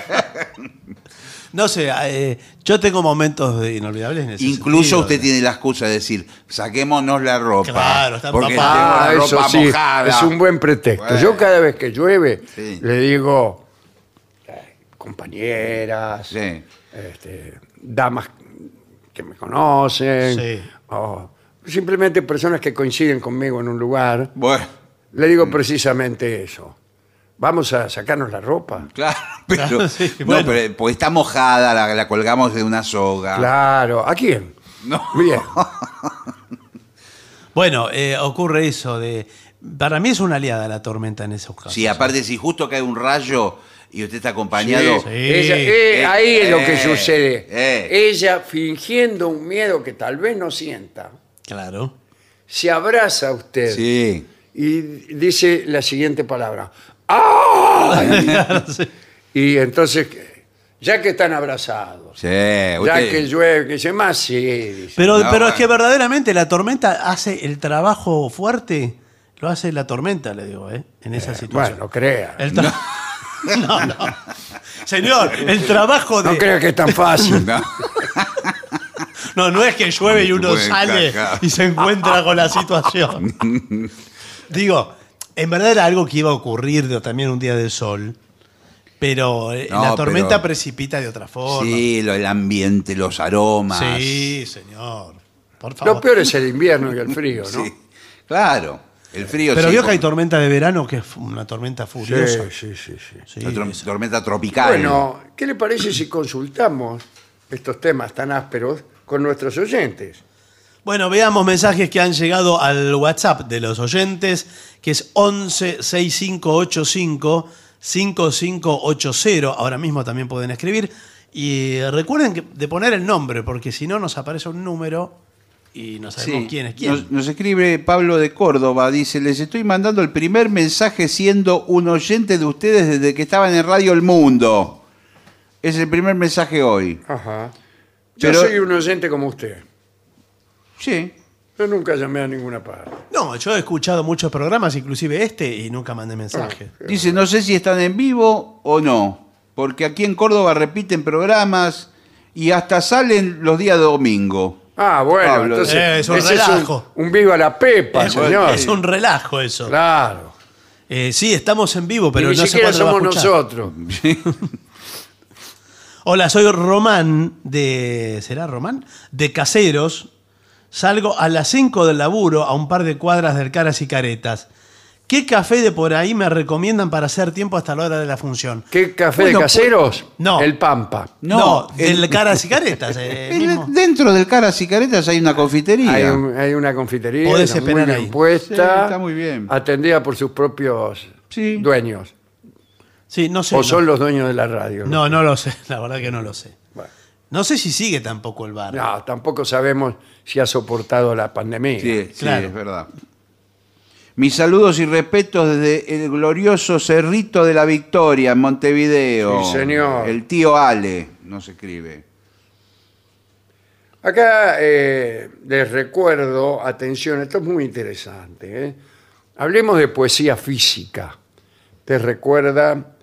No sé, eh, yo tengo momentos de- inolvidables en ese Incluso sentido. usted tiene la excusa de decir, saquémonos la ropa. Claro, está porque tengo empapado. la Ah, eso ropa sí, mojada. es un buen pretexto. Bueno. Yo cada vez que llueve Sí. le digo compañeras, Sí. este, damas que me conocen, Sí. o simplemente personas que coinciden conmigo en un lugar, Bueno, le digo precisamente eso. Vamos a sacarnos la ropa. claro, <laughs> pero, Claro, sí, no, bueno. pero porque está mojada, la, la colgamos de una soga. Claro, ¿a quién? No. Bien. <laughs> Bueno, eh, ocurre eso de. Para mí es una aliada la tormenta en esos casos. Sí, aparte si justo cae un rayo y usted está acompañado. Sí. Ella- eh, Eh, ahí es lo que eh, sucede. eh. Ella, fingiendo un miedo que tal vez no sienta, Claro. se abraza a usted Sí. y dice la siguiente palabra. <laughs> ¡Ay! Sí. y entonces, ya que están abrazados, Sí, ya usted- que llueve, que se más, sí. dice. Pero, No, pero es bueno. que verdaderamente la tormenta hace el trabajo fuerte, lo hace la tormenta, le digo, ¿eh? En esa situación. Bueno, crea. El tra- <laughs> <laughs> no, no. Señor, el trabajo de. No crea que es tan fácil. <laughs> No. No, no es que llueve y uno Buen sale y se encuentra con la situación. Digo, en verdad era algo que iba a ocurrir de- también un día de sol, pero eh, No, la tormenta pero- precipita de otra forma. Sí, lo- el ambiente, los aromas. Sí, señor. Por favor. Lo peor es el invierno y el frío, ¿no? Sí. Claro. El frío Pero sí, vio que hay tormenta de verano que es una tormenta furiosa. Sí, sí, sí, sí. Sí, la tor- esa. tormenta tropical. Bueno, ¿qué le parece si consultamos estos temas tan ásperos con nuestros oyentes? Bueno, veamos mensajes que han llegado al WhatsApp de los oyentes, que es 11 6585 5580. Ahora mismo también pueden escribir. Y recuerden que- de poner el nombre, porque si no nos aparece un número y no sabemos Sí. quién es quién. Nos, nos escribe Pablo de Córdoba, dice, les estoy mandando el primer mensaje siendo un oyente de ustedes desde que estaban en Radio El Mundo. Es el primer mensaje hoy. Ajá. Yo Pero- soy un oyente como usted. Sí. Yo nunca llamé a ninguna parte. No, yo he escuchado muchos programas, inclusive este, y nunca mandé mensaje. Dice, no sé si están en vivo o no, porque aquí en Córdoba repiten programas y hasta salen los días de domingo. Ah, bueno, Pablo, entonces eh, es un ese relajo. un, un viva la pepa, es, señor. es un relajo eso. Claro. Eh, sí, estamos en vivo, pero ni no sé siquiera cuándo lo va a somos nosotros. <laughs> Hola, soy Román de. ¿Será Román? De Caseros. Salgo a las 5 del laburo a un par de cuadras del Caras y Caretas. ¿Qué café de por ahí me recomiendan para hacer tiempo hasta la hora de la función? ¿Qué café Bueno, de caseros? No. El Pampa. No, No, del el- Caras y Caretas. <laughs> eh, mismo. dentro del Caras y Caretas hay una confitería. Hay, un- hay una confitería Podés está muy esperar bien ahí. puesta, Sí, está muy bien. atendida por sus propios Sí. dueños. Sí, no sé. o no. son los dueños de la radio. No, no lo sé. <laughs> La verdad que no lo sé. Bueno. No sé si sigue tampoco el bar. No, tampoco sabemos si ha soportado la pandemia. Sí, sí, Claro. es verdad. Mis saludos y respetos desde el glorioso Cerrito de la Victoria, en Montevideo. Sí, señor. El tío Ale nos escribe. Acá eh, les recuerdo, atención, esto es muy interesante. ¿eh? Hablemos de poesía física. Te recuerda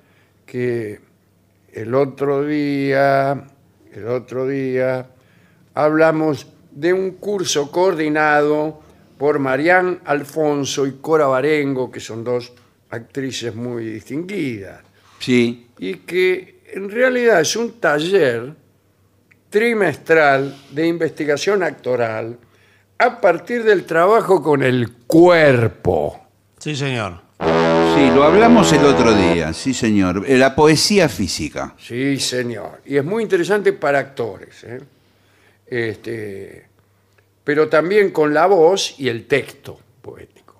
que el otro día, el otro día, hablamos de un curso coordinado por Marián Alfonso y Cora Barengo, que son dos actrices muy distinguidas Sí. y que en realidad es un taller trimestral de investigación actoral a partir del trabajo con el cuerpo. Sí, señor. Sí, lo hablamos el otro día, sí señor. Eh, La poesía física. Sí, señor. Y es muy interesante para actores. ¿eh? Este, pero también con la voz y el texto poético.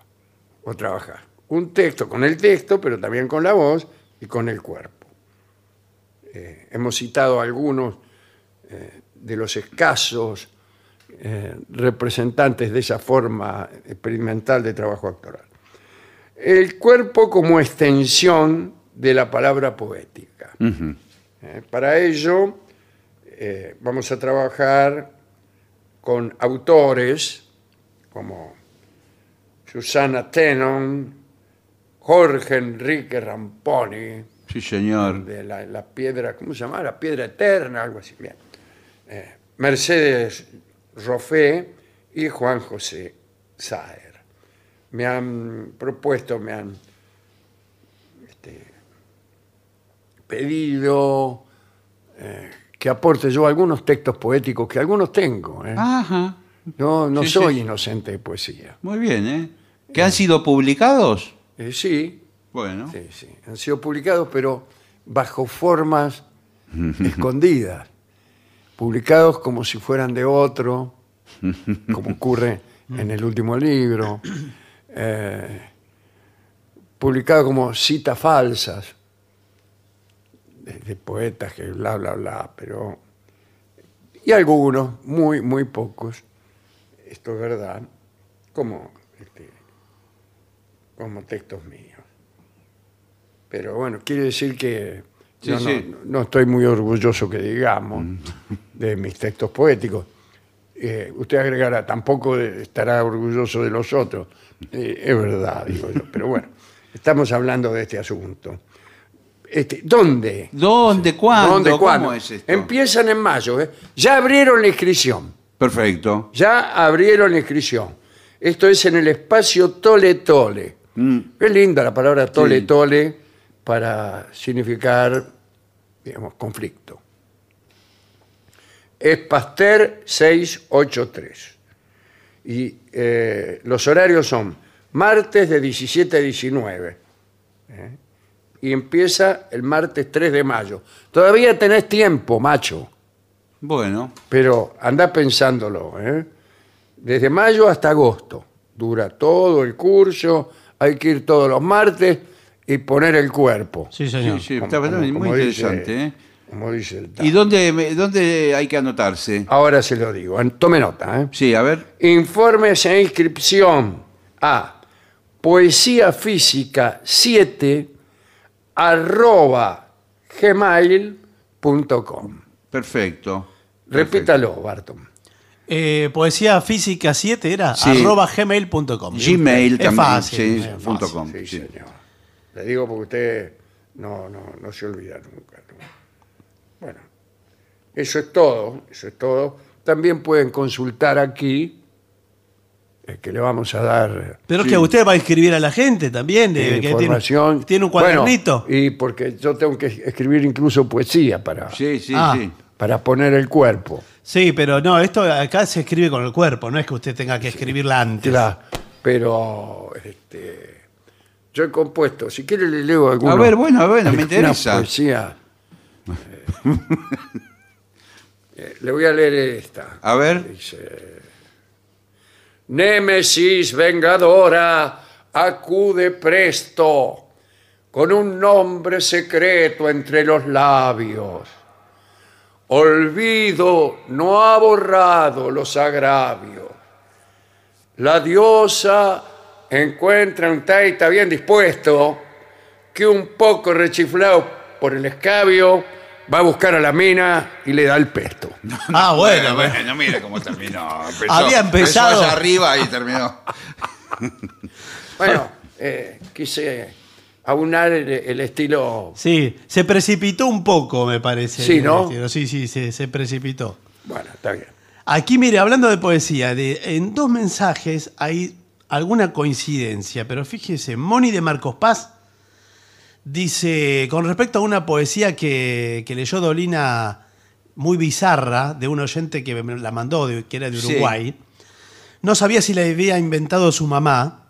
O trabajar. Un texto con el texto, pero también con la voz y con el cuerpo. Eh, hemos citado algunos eh, de los escasos eh, representantes de esa forma experimental de trabajo actoral. El cuerpo como extensión de la palabra poética. Para ello, vamos a trabajar con autores como Susana Tenon, Jorge Enrique Ramponi, Sí, señor. de la, la piedra, ¿cómo se llama? La piedra eterna, algo así. Bien. Eh, Mercedes Roffé y Juan José Saer. Me han propuesto, me han este, pedido eh, que aporte yo algunos textos poéticos que algunos tengo. ¿eh? Ajá. Yo no Sí, soy sí. inocente de poesía. Muy bien, ¿eh? ¿Que han sido publicados? Eh, sí, Bueno. Sí, sí. Han sido publicados, pero bajo formas <laughs> escondidas. Publicados como si fueran de otro, como ocurre en el último libro. Eh, publicados como citas falsas de, de poetas que bla, bla, bla, pero... Y algunos, muy, muy pocos, esto es verdad, como, este, como textos míos. Pero bueno, quiere decir que Sí, yo no- sí. no, no estoy muy orgulloso que digamos de mis textos poéticos. Eh, usted agregará, tampoco estará orgulloso de los otros. Eh, es verdad, digo yo. Pero bueno, estamos hablando de este asunto. Este, ¿Dónde? ¿Dónde? ¿Cuándo? ¿Dónde? ¿Cómo es esto? Empiezan en mayo. ¿eh? Ya abrieron la inscripción. Perfecto. Ya abrieron la inscripción. Esto es en el espacio Tole Tole. Mm. Es linda la palabra Tole Sí. Tole para significar, digamos, conflicto. Es Pasteur 683. Y eh, los horarios son martes de 17 a 19. ¿eh? Y empieza el martes 3 de mayo. Todavía tenés tiempo, macho Bueno. pero anda pensándolo. ¿eh? Desde mayo hasta agosto dura todo el curso, hay que ir todos los martes y poner el cuerpo. Sí, señor. Sí, sí, está como- muy como dice- interesante, ¿eh? como dice el ¿Y dónde, me- dónde hay que anotarse? Ahora se lo digo, en- tome nota. ¿eh? Sí, a ver. Informes e inscripción a poesía física 7 arroba gmail.com. Perfecto. Repítalo, Barton. Eh, poesía física 7 era Sí. arroba gmail.com. Gmail es también. fácil. sí, es fácil. punto com, Sí, sí. señor. Le digo porque usted no, no, no se olvida nunca. ¿no? Bueno, eso es todo, eso es todo. También pueden consultar aquí, eh, que le vamos a dar Pero es Sí. que usted va a escribir a la gente también. de- eh, que información. Tiene, tiene un Bueno, cuadernito. y porque yo tengo que escribir incluso poesía para, Sí, sí, Ah. sí. para poner el cuerpo. Sí, pero no, esto acá se escribe con el cuerpo, no es que usted tenga que escribirla antes. Claro, pero este, yo he compuesto, si quiere le leo alguna. A ver, bueno, bueno, me interesa. poesía. <laughs> Eh, eh, le voy a leer esta. A ver. Dice, Némesis vengadora, acude presto, con un nombre secreto entre los labios. Olvido no ha borrado los agravios. La diosa encuentra un taita bien dispuesto que un poco rechiflado por el escabio va a buscar a la mina y le da el pesto. Ah, bueno, bueno. bueno, mira cómo terminó. Empezó- Había empezado- empezó allá arriba y terminó. <laughs> Bueno, eh, quise aunar el, el estilo. Sí, se precipitó un poco, me parece. Sí, ¿no? Sí, sí, se, se precipitó. Bueno, está bien. Aquí, mire, hablando de poesía, de, en dos mensajes hay alguna coincidencia, pero fíjese, Moni de Marcos Paz dice, con respecto a una poesía que, que leyó Dolina muy bizarra, de un oyente que me la mandó, de- que era de Sí. Uruguay, no sabía si la había inventado su mamá.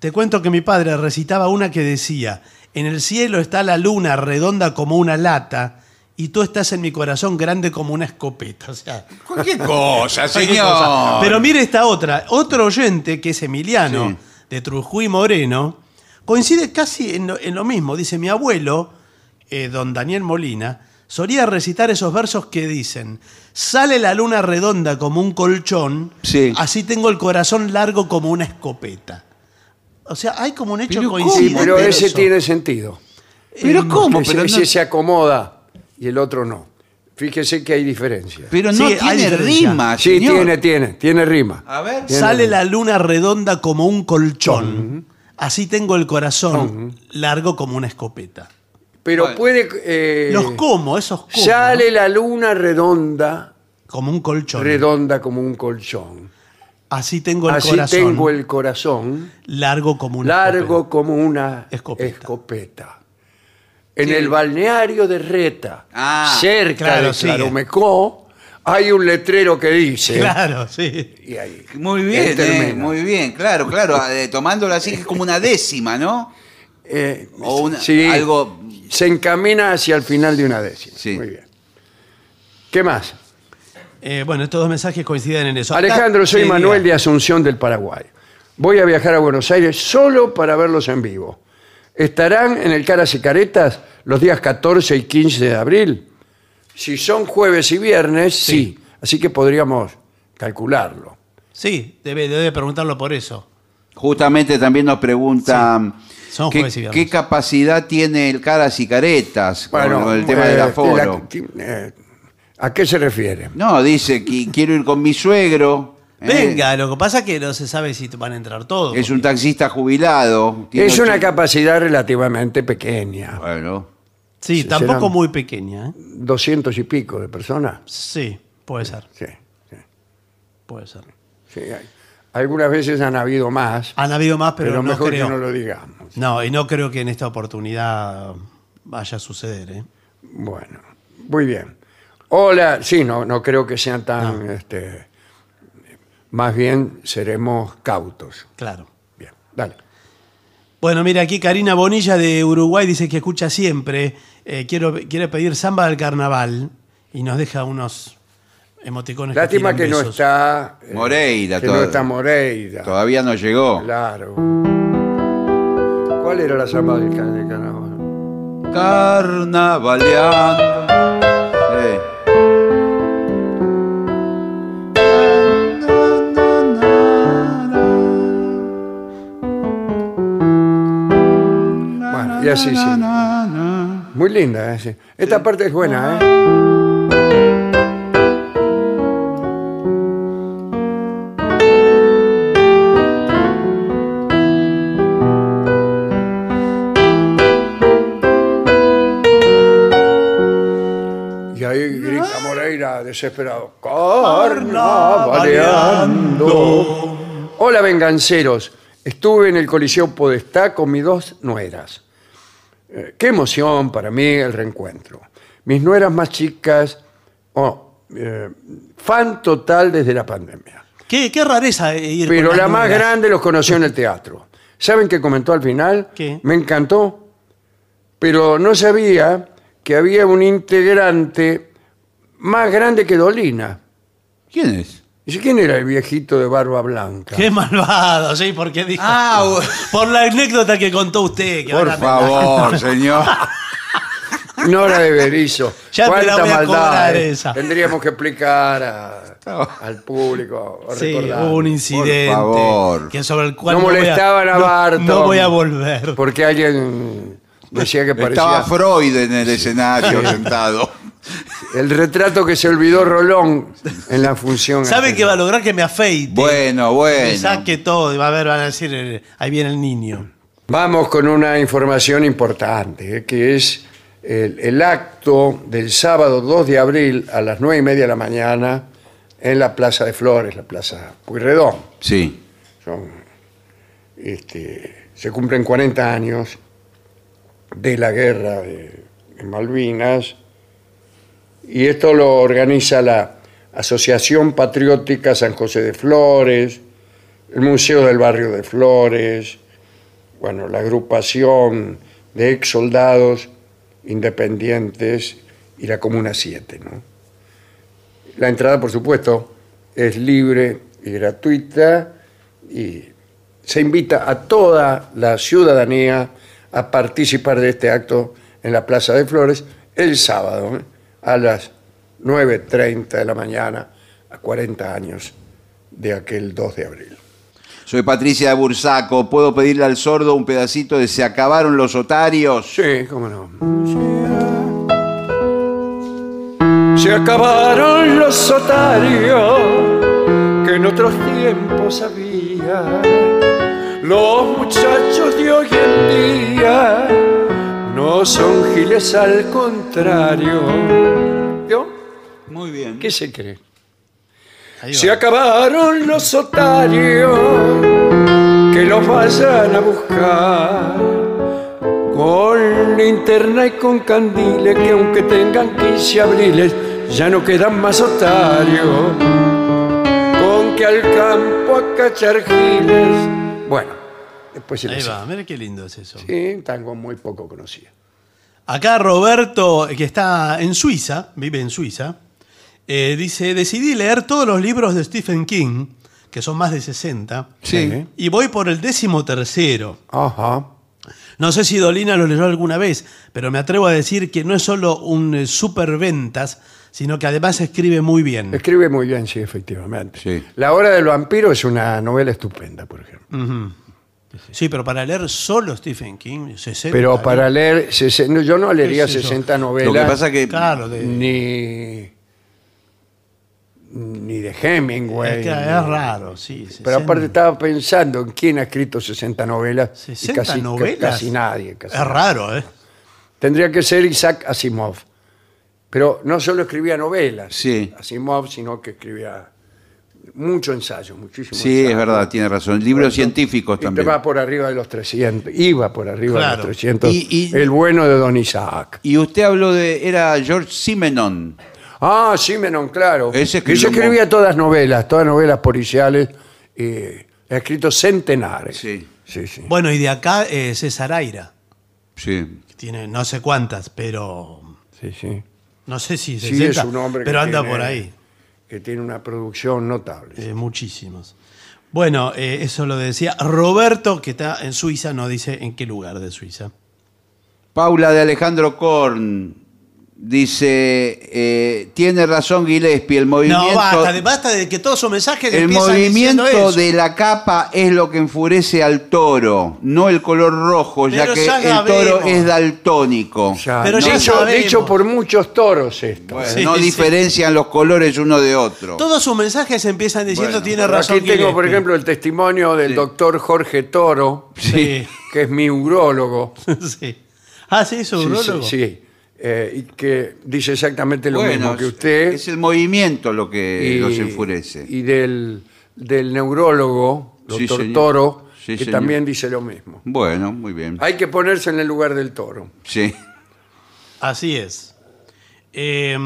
Te cuento que mi padre recitaba una que decía, en el cielo está la luna redonda como una lata y tú estás en mi corazón grande como una escopeta. O sea, Cualquier cosa, señor. cosa. Pero mire esta otra. Otro oyente, que es Emiliano, Sí. de Trujuy Moreno, coincide casi en lo, en lo mismo. Dice, mi abuelo, eh, don Daniel Molina, solía recitar esos versos que dicen, sale la luna redonda como un colchón, Sí. así tengo el corazón largo como una escopeta. O sea, hay como un hecho Pero ¿cómo? Sí, coincidente. pero ese eso. tiene sentido. Pero ¿cómo? Ese, Pero no, ese se acomoda y el otro no. Fíjese que hay diferencia. pero no Sí, tiene rima, Sí, señor. tiene, tiene, tiene rima. A ver. Tiene Sale rima. la luna redonda como un colchón, así tengo el corazón largo como una escopeta. Pero Bueno. puede. eh, Los como, esos como. Sale la luna redonda, Como un colchón. redonda como un colchón. Así tengo el Así corazón. tengo el corazón largo como una largo escopeta. como una Escopeta. escopeta. En Sí. el balneario de Reta, Ah, cerca claro, de sigue. Claromecó, hay un letrero que dice. Claro, sí. Y ahí. Muy bien, eh, muy bien, claro, claro. eh, tomándolo así que es como una décima, ¿no? Eh, O una- sí, algo- Se encamina hacia el final de una décima. Sí. Muy bien. ¿Qué más? Eh, bueno, estos dos mensajes coinciden en eso. Alejandro, soy sí, Manuel de. Asunción del Paraguay. Voy a viajar a Buenos Aires solo para verlos en vivo. ¿Estarán en el Caras y Caretas los días 14 y 15 de abril? Si son jueves y viernes, sí. Así que podríamos calcularlo. Sí, debe, debe preguntarlo por eso. Justamente también nos preguntan Son qué, jueves y viernes. qué capacidad tiene el caras y caretas con el tema eh, del aforo. la- eh, ¿A qué se refiere? No, dice que quiero ir con mi suegro. ¿eh? Venga, lo que pasa es que no se sabe si van a entrar todos. Es un taxista jubilado. Es una ocho- capacidad relativamente pequeña. Bueno, Sí, tampoco serán- muy pequeña. ¿eh? 200 y pico de personas. Sí, puede ser, Sí, sí, puede ser. sí, hay. Algunas veces han habido más, Han habido más, pero, pero, no mejor creo. que no lo digamos. No, y no creo que en esta oportunidad vaya a suceder. ¿eh? Bueno, muy bien. Hola, sí, no, no creo que sean tan, este, más bien seremos cautos. Claro. Bien, dale. Bueno, mira, aquí Karina Bonilla de Uruguay dice que escucha siempre. eh, quiero, quiere pedir samba del carnaval y nos deja unos emoticones. Lástima que tiran no está eh, Moreira, que no está Moreira. todavía no llegó. Claro. ¿Cuál era la samba del carnaval? Carnavaleando. Y así sí. Muy linda, ¿eh? Sí. Esta parte es buena, ¿eh? Y ahí grita Moreira desesperado. Carnavaleando. Hola, venganceros. Estuve en el Coliseo Podestá con mis dos nueras. Eh, qué emoción para mí el reencuentro. Mis nueras más chicas, oh, eh, fan total desde la pandemia. Qué, qué rareza eh, ir Pero con la más grande los conoció en el teatro. ¿Saben qué comentó al final? ¿Qué? Me encantó, pero no sabía que había un integrante más grande que Dolina. ¿Quién es? Dice, ¿quién era el viejito de barba blanca? Qué malvado, sí, porque dijo. Ah, por la anécdota que contó usted. Que Por ahora me- favor, señor. <laughs> Nora de Berizo. Ya me la Cuánta voy a maldad. cobrar eh. esa. Tendríamos que explicar a- al público. o Sí, recordar. hubo un incidente. favor. Que sobre el cual No voy a- molestaban a no- Barton. No voy a volver. Porque alguien decía que parecía Estaba Freud en el escenario sentado. <laughs> el retrato que se olvidó Rolón en la función. ¿Sabe que va a lograr que me afeite? Bueno, Me bueno. saque todo. y Va a ver, van a decir, eh, ahí viene el niño. Vamos con una información importante, eh, que es el, el acto del sábado 2 de abril a las 9 y media de la mañana en la Plaza de Flores, la Plaza Pueyrredón. Sí. Son, este, se cumplen 40 años de la guerra de, de Malvinas y esto lo organiza la Asociación Patriótica San José de Flores, el Museo del Barrio de Flores, bueno, la agrupación de ex soldados independientes y la Comuna 7, ¿no? La entrada, por supuesto, es libre y gratuita y se invita a toda la ciudadanía a participar de este acto en la Plaza de Flores el sábado ¿eh? A las 9.30 de la mañana, a 40 años de aquel 2 de abril. Soy Patricia de Bursaco. ¿Puedo pedirle al sordo un pedacito de Se acabaron los otarios? Sí, cómo no. Se acabaron los otarios que en otros tiempos había. Los muchachos de hoy en día no son giles al contrario. ¿Yo? Muy bien. ¿Qué se cree? Se acabaron los otarios, que los vayan a buscar. Con linterna y con candiles, que aunque tengan 15 abriles, ya no quedan más otarios. Con que al campo a cachar giles. Bueno, después se Ahí les va, mira qué lindo es eso. Sí, un tango muy poco conocido. Acá Roberto, que está en Suiza, vive en Suiza, eh, dice, decidí leer todos los libros de Stephen King, que son más de 60, Sí. y voy por el décimo tercero. Ajá. No sé si Dolina lo leyó alguna vez, pero me atrevo a decir que no es solo un eh, superventas, sino que además escribe muy bien. Escribe muy bien, sí, efectivamente. Sí. La hora del vampiro es una novela estupenda, por ejemplo. Ujú. Sí, pero para leer solo Stephen King, 60. Pero para leer, sesen- no, yo no leería ¿Qué es eso? 60 novelas. Lo que pasa que Claro, de- ni, ni de Hemingway. es, que ni- es raro, sí. Pero 60. aparte estaba pensando en quién ha escrito 60 novelas. y 60 casi, novelas. Casi nadie. casi Es nadie. raro, ¿eh? Tendría que ser Isaac Asimov. Pero no solo escribía novelas, Sí. Asimov, sino que escribía mucho ensayo, muchísimo Sí, ensayo. es verdad, tiene razón. Libros científicos Y te también. va por arriba de los 300. Iba por arriba de los 300. Y- y- el bueno de Don Isaac. Y usted habló de. Era George Simenon. Ah, Simenon, claro. Ese escribió escribía todas novelas, todas novelas policiales. eh, ha escrito centenares. Sí. Sí, sí. Bueno, y de acá eh, César Aira, Sí. tiene no sé cuántas, pero sí, sí. no sé si Sí, 60, es un hombre que pero anda tiene- por ahí, Que tiene una producción notable. eh, muchísimos. Bueno, eh, eso lo decía Roberto, que está en Suiza, no dice en qué lugar de Suiza. Paula de Alejandro Korn. Dice, eh, tiene razón Gillespie, el movimiento... No, basta de, basta de que todos sus mensajes El empiezan diciendo movimiento eso. de la capa es lo que enfurece al toro, no el color rojo, ya Pero que ya el toro sabemos. es daltónico. Ya, Pero ya dicho, sabemos. dicho por muchos toros esto. Bueno, Sí, no sí. diferencian los colores uno de otro. Todos sus mensajes empiezan diciendo Bueno, tiene razón. Aquí tengo, por Gillespie". ejemplo, el testimonio del doctor Jorge Toro, Sí. que es mi urólogo. <laughs> sí. Ah, sí, es Sí, urólogo. sí, sí. Eh, y que dice exactamente lo Bueno, mismo que usted. es el movimiento lo que y, los enfurece. Y del, del neurólogo, doctor. Toro, Sí, que señor. también dice lo mismo. Bueno, muy bien. Hay que ponerse en el lugar del toro. Sí. Así es. Eh,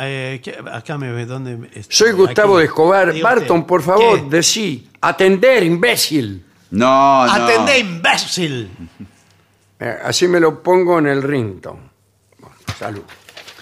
eh, ¿qué- acá me ve dónde estoy? Soy Gustavo Aquí. de Escobar. Barton, usted. por favor, ¿Qué? decí. Atender, imbécil. No, no. Atendé, imbécil. Eh, así me lo pongo en el rington. Bueno, salud.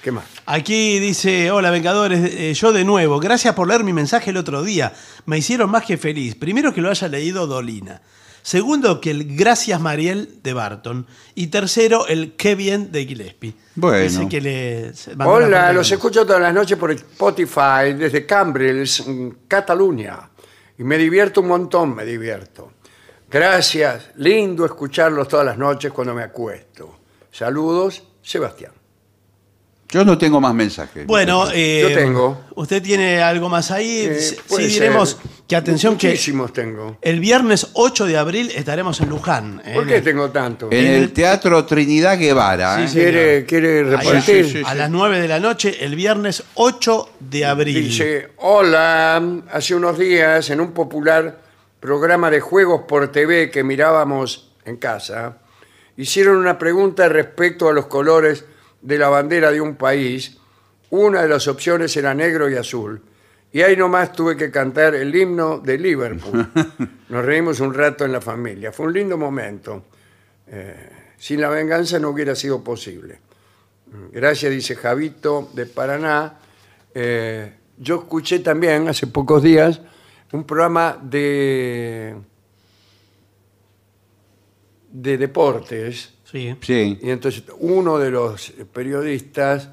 ¿Qué más? Aquí dice, hola Vengadores, eh, yo de nuevo, gracias por leer mi mensaje el otro día, me hicieron más que feliz. Primero que lo haya leído Dolina. Segundo que el Gracias Mariel de Barton. Y tercero el Qué bien de Gillespie. Bueno. Que le Hola, los de- escucho todas las noches por Spotify desde Cambrils, en Cataluña. Y me divierto un montón, me divierto. Gracias, lindo escucharlos todas las noches cuando me acuesto. Saludos, Sebastián. Yo no tengo más mensajes. Bueno, eh, Yo tengo. ¿Usted tiene algo más ahí? Eh, sí diremos ser. que atención que Muchísimos tengo. el viernes 8 de abril estaremos en Luján. ¿eh? ¿Por qué tengo tanto? En el Teatro Trinidad Guevara. Sí, ¿eh? ¿Quiere, quiere Ahí, repartir? sí, sí. A las 9 de la noche, el viernes 8 de abril. Dice, hola, hace unos días en un popular programa de juegos por TV que mirábamos en casa, hicieron una pregunta respecto a los colores de la bandera de un país. Una de las opciones era negro y azul. Y ahí nomás tuve que cantar el himno de Liverpool. <laughs> Nos reímos un rato en la familia. Fue un lindo momento. Eh, sin la venganza no hubiera sido posible. Gracias, dice Javito de Paraná. Eh, yo escuché también hace pocos días un programa de, de deportes Sí. Sí. y entonces uno de los periodistas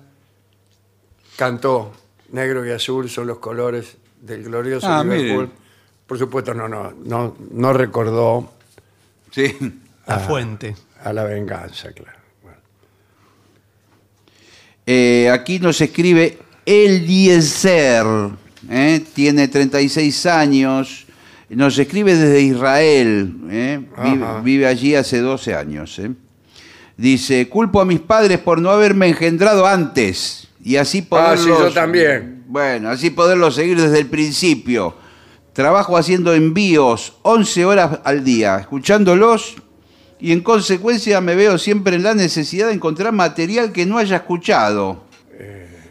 cantó Negro y azul son los colores del glorioso Ah, Liverpool. mire. Por supuesto no, no, no, no recordó Sí. La fuente. a la venganza, claro. Bueno. Eh, aquí nos escribe Eliezer, ¿eh? tiene 36 años, nos escribe desde Israel, ¿eh? vive, allí hace 12 años. ¿eh? Dice, culpo a mis padres por no haberme engendrado antes y así Ah, sí, poderlos... yo también. Bueno, así poderlos seguir desde el principio. Trabajo haciendo envíos 11 horas al día, escuchándolos y en consecuencia me veo siempre en la necesidad de encontrar material que no haya escuchado.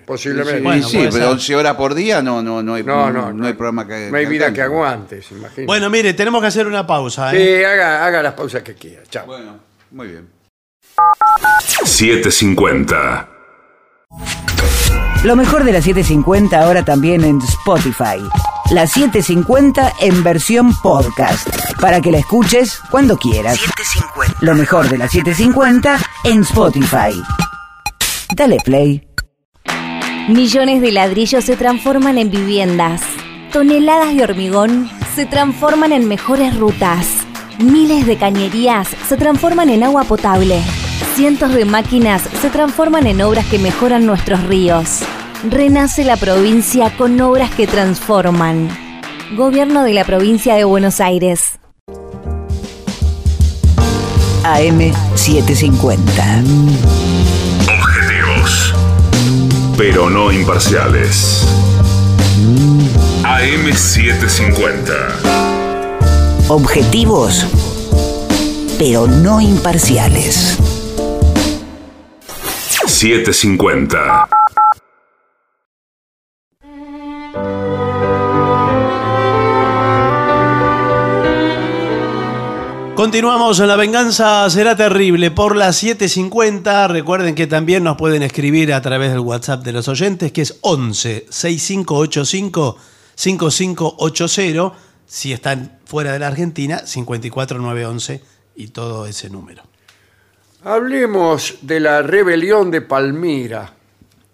Posiblemente. Sí, Bueno, sí, puede pero ser. 11 horas por día no, no, no, hay, No, no, no hay programa que. No hay vida que alcance. aguante, se imagina. Bueno, mire, tenemos que hacer una pausa. Sí, ¿eh? haga, haga las pausas que quiera. Chao. Bueno, muy bien. 750. Lo mejor de la 750 ahora también en Spotify. La 750 en versión podcast. Para que la escuches cuando quieras. Lo mejor de la 750 en Spotify. Dale play. Millones de ladrillos se transforman en viviendas. Toneladas de hormigón se transforman en mejores rutas. Miles de cañerías se transforman en agua potable. Cientos de máquinas se transforman en obras que mejoran nuestros ríos. Renace la provincia con obras que transforman. Gobierno de la provincia de Buenos Aires. AM750. Objetivos. Pero no imparciales. AM750. Objetivos, pero no imparciales. 750. Continuamos en La Venganza Será Terrible por las 7.50. Recuerden que también nos pueden escribir a través del WhatsApp de los oyentes, que es 11 6585 5580. Si están fuera de la Argentina, 54911 y todo ese número. Hablemos de la rebelión de Palmira.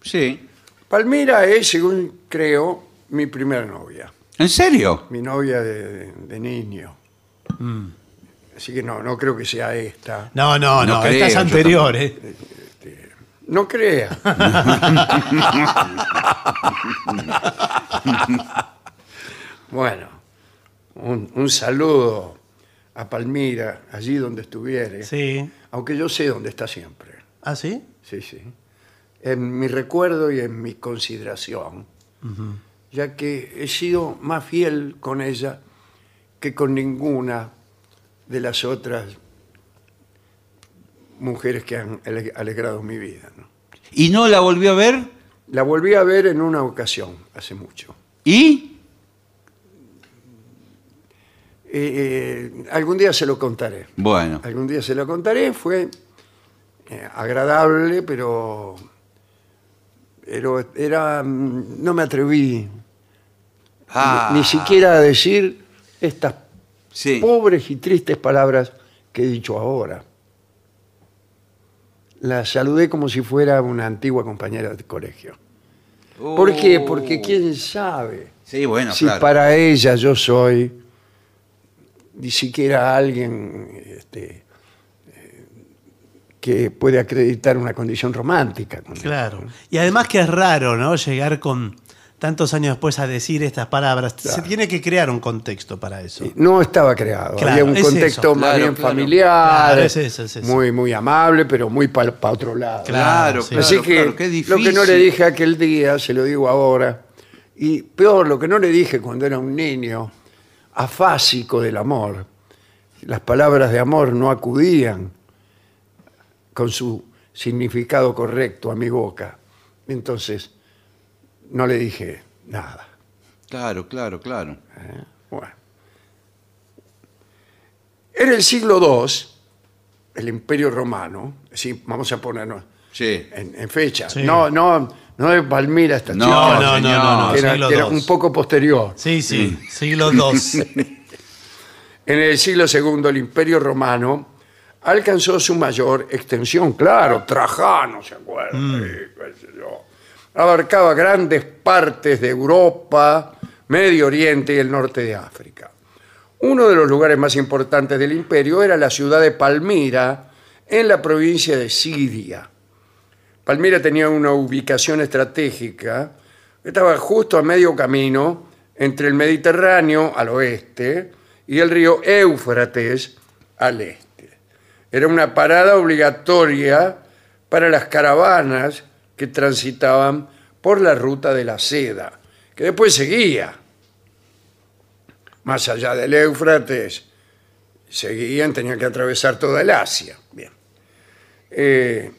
Sí. Palmira es, según creo, mi primera novia. ¿En serio? Mi novia de, de niño. Así que no, no creo que sea esta. No, no, No no, creo, esta es yo anterior, ¿eh? No crea. <laughs> bueno, un, un saludo a Palmira, allí donde estuviere. Sí. Aunque yo sé dónde está siempre. ¿Ah, sí? Sí, sí. En mi recuerdo y en mi consideración, ya que he sido más fiel con ella que con ninguna de las otras mujeres que han ale- alegrado mi vida. ¿no? ¿Y no la volvió a ver? La volví a ver en una ocasión, hace mucho. ¿Y? Eh, eh, algún día se lo contaré. Bueno. Algún día se lo contaré. Fue eh, agradable, pero, pero era, mm, no me atreví Ah, ni, ni siquiera a decir estas Sí. pobres y tristes palabras que he dicho ahora. La saludé como si fuera una antigua compañera de colegio. ¿Por qué? Oh. Porque quién sabe Sí, bueno, si claro. para ella yo soy ni siquiera alguien este, eh, que puede acreditar una condición romántica. con ella. Claro. Y además que es raro, ¿no? Llegar con tantos años después a decir estas palabras. Se tiene que crear un contexto para eso. No estaba creado, Claro, había un es contexto eso. más Claro, bien claro. familiar, Claro, es eso, es eso. muy muy amable, pero muy para otro lado. Claro, sí. claro, Así que claro, qué lo que no le dije aquel día, se lo digo ahora. Y peor, lo que no le dije cuando era un niño, afásico del amor. Las palabras de amor no acudían con su significado correcto a mi boca. Entonces, no le dije nada. Claro, claro, claro. Bueno. Era el siglo II, el Imperio Romano, sí, vamos a ponernos Sí. en, en fecha. Sí. No, no, no de Palmira esta No, chica, No, no, no, no, no, que era, siglo que era II. un poco posterior. Sí, sí, siglo II. <laughs> En el siglo II el Imperio Romano alcanzó su mayor extensión, claro, Trajano, ¿se acuerdan? Sí, qué sé yo. Abarcaba grandes partes de Europa, Medio Oriente y el norte de África. Uno de los lugares más importantes del imperio era la ciudad de Palmira, en la provincia de Siria. Palmira tenía una ubicación estratégica, estaba justo a medio camino entre el Mediterráneo al oeste y el río Éufrates al este. Era una parada obligatoria para las caravanas que transitaban por la ruta de la seda, que después seguía. Más allá del Éufrates, seguían, tenían que atravesar toda el Asia. Bien. Eh,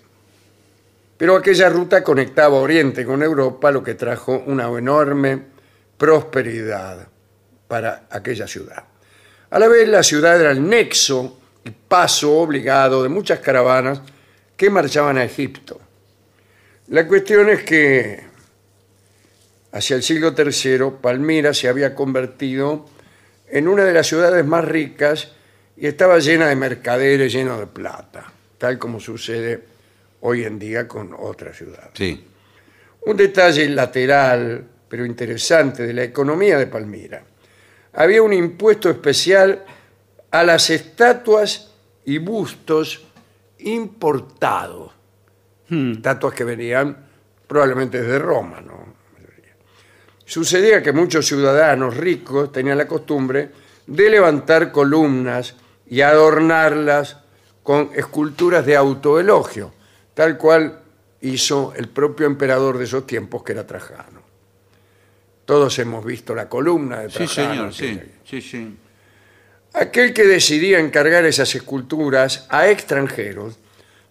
pero aquella ruta conectaba Oriente con Europa, lo que trajo una enorme prosperidad para aquella ciudad. A la vez, la ciudad era el nexo y paso obligado de muchas caravanas que marchaban a Egipto. La cuestión es que hacia el siglo III, Palmira se había convertido en una de las ciudades más ricas y estaba llena de mercaderes, lleno de plata, tal como sucede hoy en día con otras ciudades. Sí. Un detalle lateral, pero interesante, de la economía de Palmira. Había un impuesto especial a las estatuas y bustos importados. Estatuas que venían probablemente desde Roma, ¿no? Sucedía que muchos ciudadanos ricos tenían la costumbre de levantar columnas y adornarlas con esculturas de autoelogio, tal cual hizo el propio emperador de esos tiempos, que era Trajano. Todos hemos visto la columna de Sí, Trajano. señor, sí. Sí, sí. Aquel que decidía encargar esas esculturas a extranjeros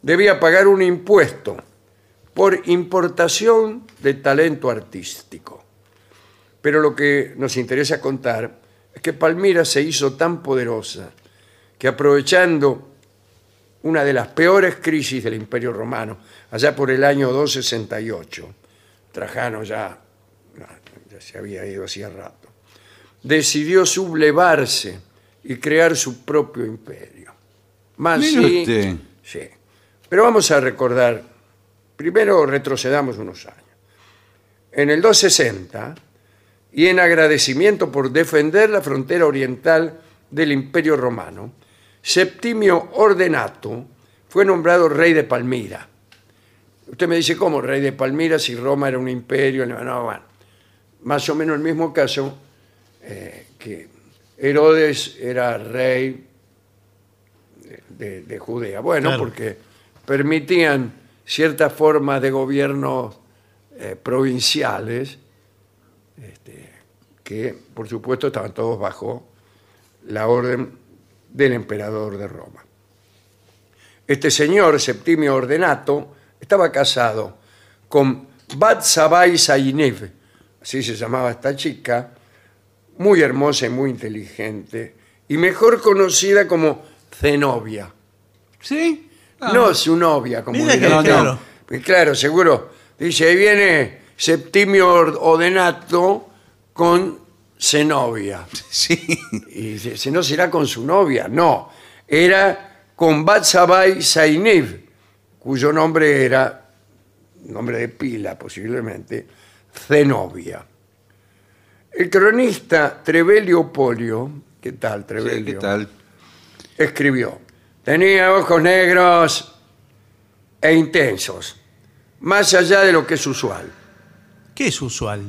debía pagar un impuesto por importación de talento artístico. Pero lo que nos interesa contar es que Palmira se hizo tan poderosa que aprovechando una de las peores crisis del Imperio Romano, allá por el año 268, Trajano ya, ya se había ido hacía rato, decidió sublevarse y crear su propio imperio. Más sí, Pero vamos a recordar, primero retrocedamos unos años. En el 260, y en agradecimiento por defender la frontera oriental del Imperio Romano, Septimio Ordenato fue nombrado rey de Palmira. Usted me dice, ¿cómo rey de Palmira si Roma era un imperio? No, no, bueno, más o menos el mismo caso eh, que Herodes era rey de, de Judea. Bueno, Claro. porque permitían ciertas formas de gobierno eh, provinciales este, que, por supuesto, estaban todos bajo la orden del emperador de Roma. Este señor, Septimio Ordenato, estaba casado con Batsabai Zayinev, así se llamaba esta chica, muy hermosa y muy inteligente, y mejor conocida como Zenobia. ¿Sí? Ah. No su novia, como Mira que usted. claro. Claro, seguro. Dice, ahí viene Septimio Ordenato con Zenobia. <laughs> Sí. Y dice, si no será con su novia. No, era con Batsabai Zainiv, cuyo nombre era, nombre de pila posiblemente, Zenobia. El cronista Trevelio Polio, ¿qué tal Trevelio? ¿Qué tal? escribió, tenía ojos negros e intensos, más allá de lo que es usual. ¿Qué es usual?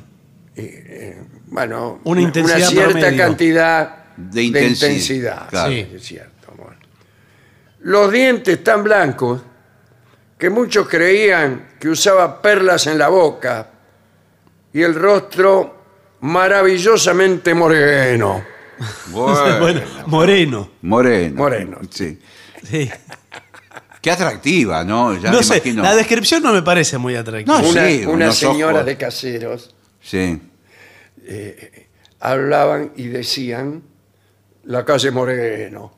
Bueno, Una intensidad cierta promedio. cantidad De de intensi- intensidad. claro. sí, es cierto. bueno. Los dientes tan blancos que muchos creían que usaba perlas en la boca y el rostro maravillosamente moreno. Bueno. <laughs> Bueno, moreno. Moreno. Moreno. Sí. Sí. Qué atractiva, ¿no? Ya no me sé, imagino. la descripción no me parece muy atractiva. No, Una, sí, una unos señora ojos. de caseros Sí. hablaban y decían la calle Moreno.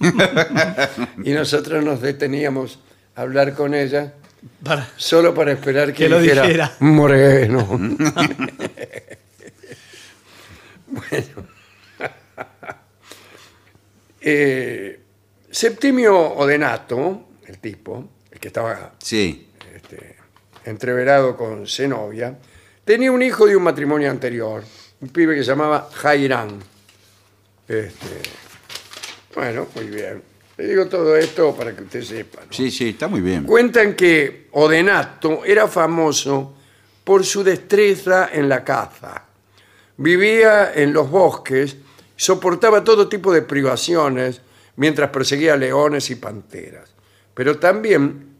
<laughs> y nosotros nos deteníamos a hablar con ella Para- solo para esperar que, Que lo dijera, dijera. Moreno. <laughs> bueno. <laughs> Eh, Septimio Odenato, el tipo, el que estaba Sí. entreverado con Zenobia, tenía un hijo de un matrimonio anterior, un pibe que se llamaba Jairán. Este, bueno, muy bien. Le digo todo esto para que usted sepa. ¿no? Sí, sí, está muy bien. Cuentan que Odenato era famoso por su destreza en la caza. Vivía en los bosques, soportaba todo tipo de privaciones mientras perseguía leones y panteras. Pero también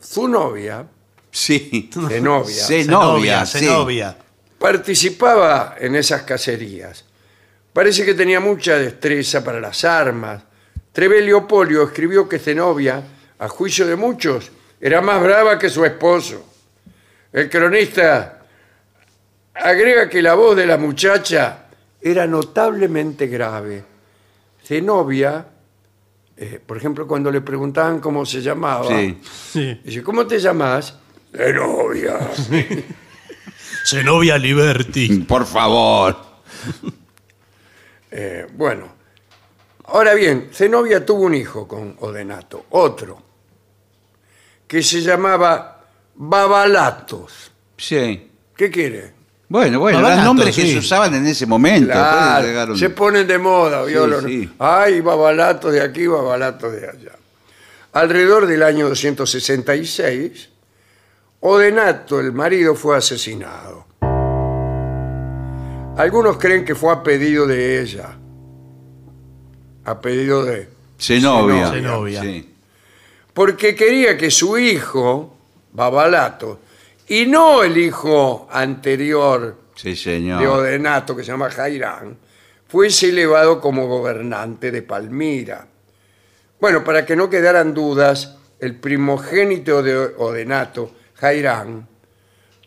su novia Sí. Zenobia. Zenobia, <laughs> sí. Zenobia. participaba en esas cacerías. Parece que tenía mucha destreza para las armas. Trevelio Polio escribió que Zenobia, a juicio de muchos, era más brava que su esposo. El cronista agrega que la voz de la muchacha era notablemente grave. Zenobia, eh, por ejemplo, cuando le preguntaban cómo se llamaba, Sí. Sí. dice, ¿cómo te llamas? Zenobia. Zenobia Liberty. Por favor. Eh, bueno, ahora bien, Zenobia tuvo un hijo con Odenato, otro, que se llamaba Babalatos. Sí. ¿Qué quiere? Bueno, bueno, Babalato, eran nombres que se usaban en ese momento. Claro, se ponen de moda, ¿vio? Sí, Los- sí. Ay, babalatos de aquí, babalatos de allá. Alrededor del año 266, Odenato, el marido, fue asesinado. Algunos creen que fue a pedido de ella, a pedido de... Zenobia. Zenobia. Sí. porque quería que su hijo, Babalato, y no el hijo anterior Sí, de señor. Odenato, que se llama Jairán, fuese elevado como gobernante de Palmira. Bueno, para que no quedaran dudas, el primogénito de Odenato, Jairán,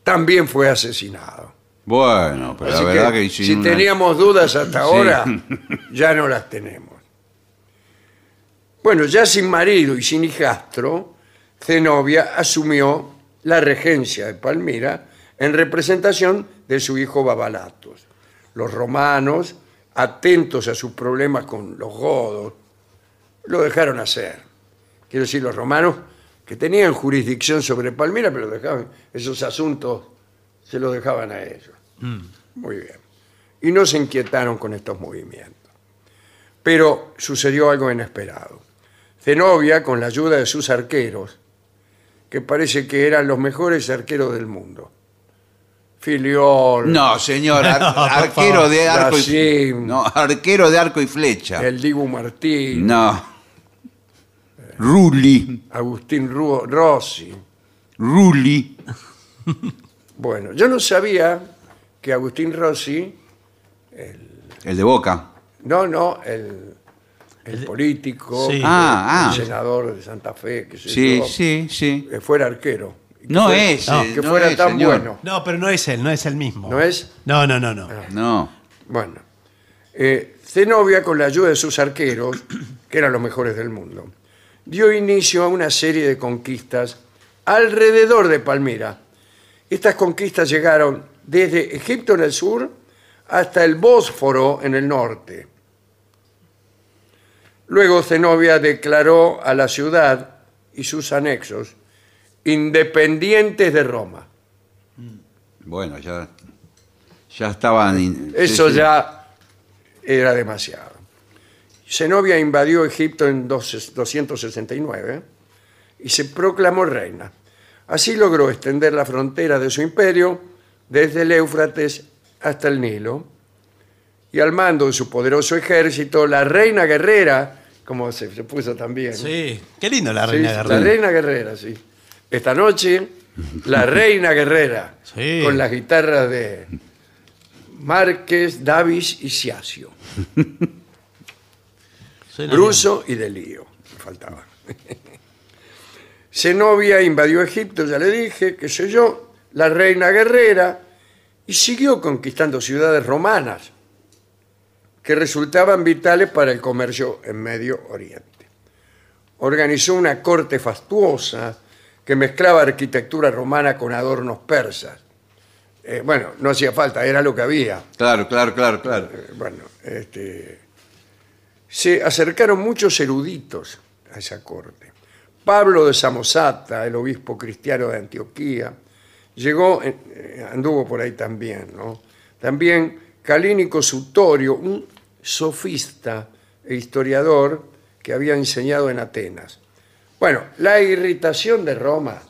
también fue asesinado. Bueno, pero Así la verdad que, si una- teníamos dudas hasta ahora, <laughs> ya no las tenemos. Bueno, ya sin marido y sin hijastro, Zenobia asumió la regencia de Palmira en representación de su hijo Babalatos. Los romanos, atentos a sus problemas con los godos, lo dejaron hacer. Quiero decir, los romanos que tenían jurisdicción sobre Palmira, pero dejaban esos asuntos, se los dejaban a ellos. Muy bien. Y no se inquietaron con estos movimientos. Pero sucedió algo inesperado. Zenobia, con la ayuda de sus arqueros, que parece que eran los mejores arqueros del mundo. Filiol, No, señor, ar- <laughs> No, por arquero de arco y. No, arquero de arco y flecha. el Dibu Martín, No. Rulli, Agustín Ru- Rossi. Rulli. Bueno, yo no sabía que Agustín Rossi, El de Boca. no, no, el, el político, Sí. el, Ah, ah. senador de Santa Fe, que Sí, sí, sí. que fuera arquero. Que No fuera- es, no, que no fuera es, tan señor. bueno. No, pero no es él, no es el mismo. ¿No es? No, no, no, no. No. Bueno, eh, Zenobia, con la ayuda de sus arqueros, <coughs> que eran los mejores del mundo, dio inicio a una serie de conquistas alrededor de Palmira. Estas conquistas llegaron desde Egipto en el sur hasta el Bósforo en el norte. Luego Zenobia declaró a la ciudad y sus anexos independientes de Roma. Bueno, ya, ya estaban. in- Eso sí, sí. ya era demasiado. Zenobia invadió Egipto en 12 269 y se proclamó reina. Así logró extender la frontera de su imperio desde el Éufrates hasta el Nilo. Y al mando de su poderoso ejército, la reina guerrera, como se, se puso también. Sí, qué lindo la Sí, reina La Guerrera. reina guerrera, sí. Esta noche, la <laughs> reina guerrera, Sí. con las guitarras de Márquez, Davis y Ciasio. Suena Bruso y de Lío. me Faltaba. Zenobia invadió Egipto, ya le dije, qué sé yo, la reina guerrera, y siguió conquistando ciudades romanas que resultaban vitales para el comercio en Medio Oriente. Organizó una corte fastuosa que mezclaba arquitectura romana con adornos persas. Eh, bueno, no hacía falta, era lo que había. Claro, claro, claro, claro. Eh, bueno, este, se acercaron muchos eruditos a esa corte. Pablo de Samosata, el obispo cristiano de Antioquía, llegó, eh, anduvo por ahí también, ¿no? También Calínico Sutorio, un sofista e historiador que había enseñado en Atenas. Bueno, la irritación de Roma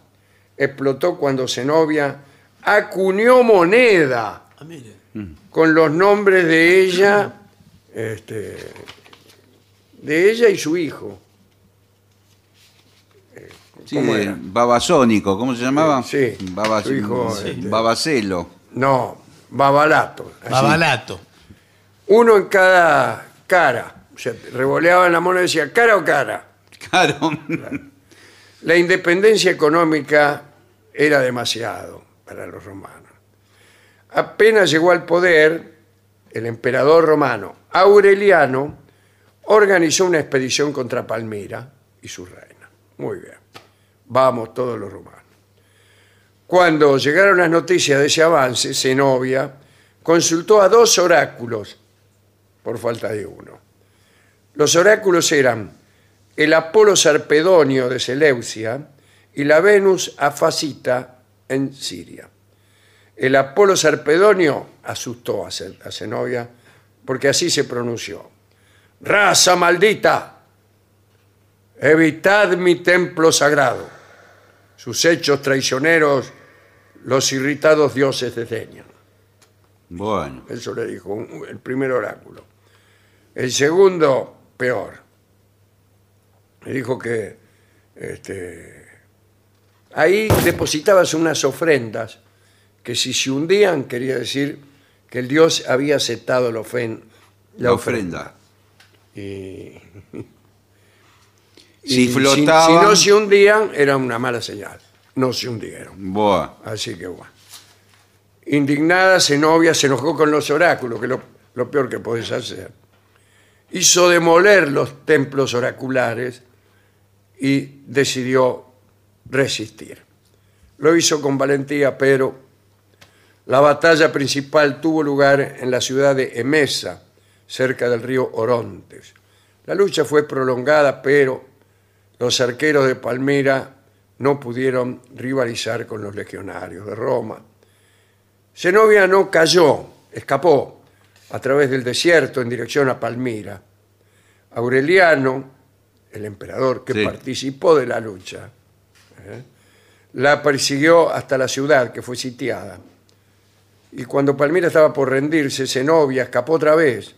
explotó cuando Zenobia acuñó moneda Ah, con los nombres de ella, este, de ella y su hijo. Sí, ¿Cómo de era? Babasónico, ¿cómo se llamaba? Sí, Babas- su hijo, sí, este- Babacelo. No, Babalato. así. Babalato. Uno en cada cara. O sea, revoleaban la moneda y decía, cara o cara. Claro. La independencia económica era demasiado para los romanos. Apenas llegó al poder, el emperador romano Aureliano organizó una expedición contra Palmira y su reina. Muy bien, vamos todos los romanos. Cuando llegaron las noticias de ese avance, Zenobia consultó a dos oráculos por falta de uno. Los oráculos eran el Apolo Sarpedonio de Seleucia y la Venus Afacita en Siria. El Apolo Sarpedonio asustó a Ze- a Zenobia porque así se pronunció. Raza maldita, evitad mi templo sagrado. Sus hechos traicioneros los irritados dioses desdeñan. Bueno. Eso le dijo el primer oráculo. El segundo, peor. Le dijo que este, ahí depositabas unas ofrendas que si se hundían quería decir que el dios había aceptado la, ofen- La ofrenda. Y, <laughs> Si y flotaban. Si, no se hundían, era una mala señal. No se hundieron. Buah. Así que bueno. Indignada, Zenobia se enojó con los oráculos, que es lo, lo peor que podés hacer. Hizo demoler los templos oraculares y decidió resistir. Lo hizo con valentía, pero la batalla principal tuvo lugar en la ciudad de Emesa, cerca del río Orontes. La lucha fue prolongada, pero los arqueros de Palmira no pudieron rivalizar con los legionarios de Roma. Zenobia no cayó, escapó a través del desierto en dirección a Palmira. Aureliano, el emperador que Sí. participó de la lucha, ¿eh? la persiguió hasta la ciudad que fue sitiada. Y cuando Palmira estaba por rendirse, Zenobia escapó otra vez.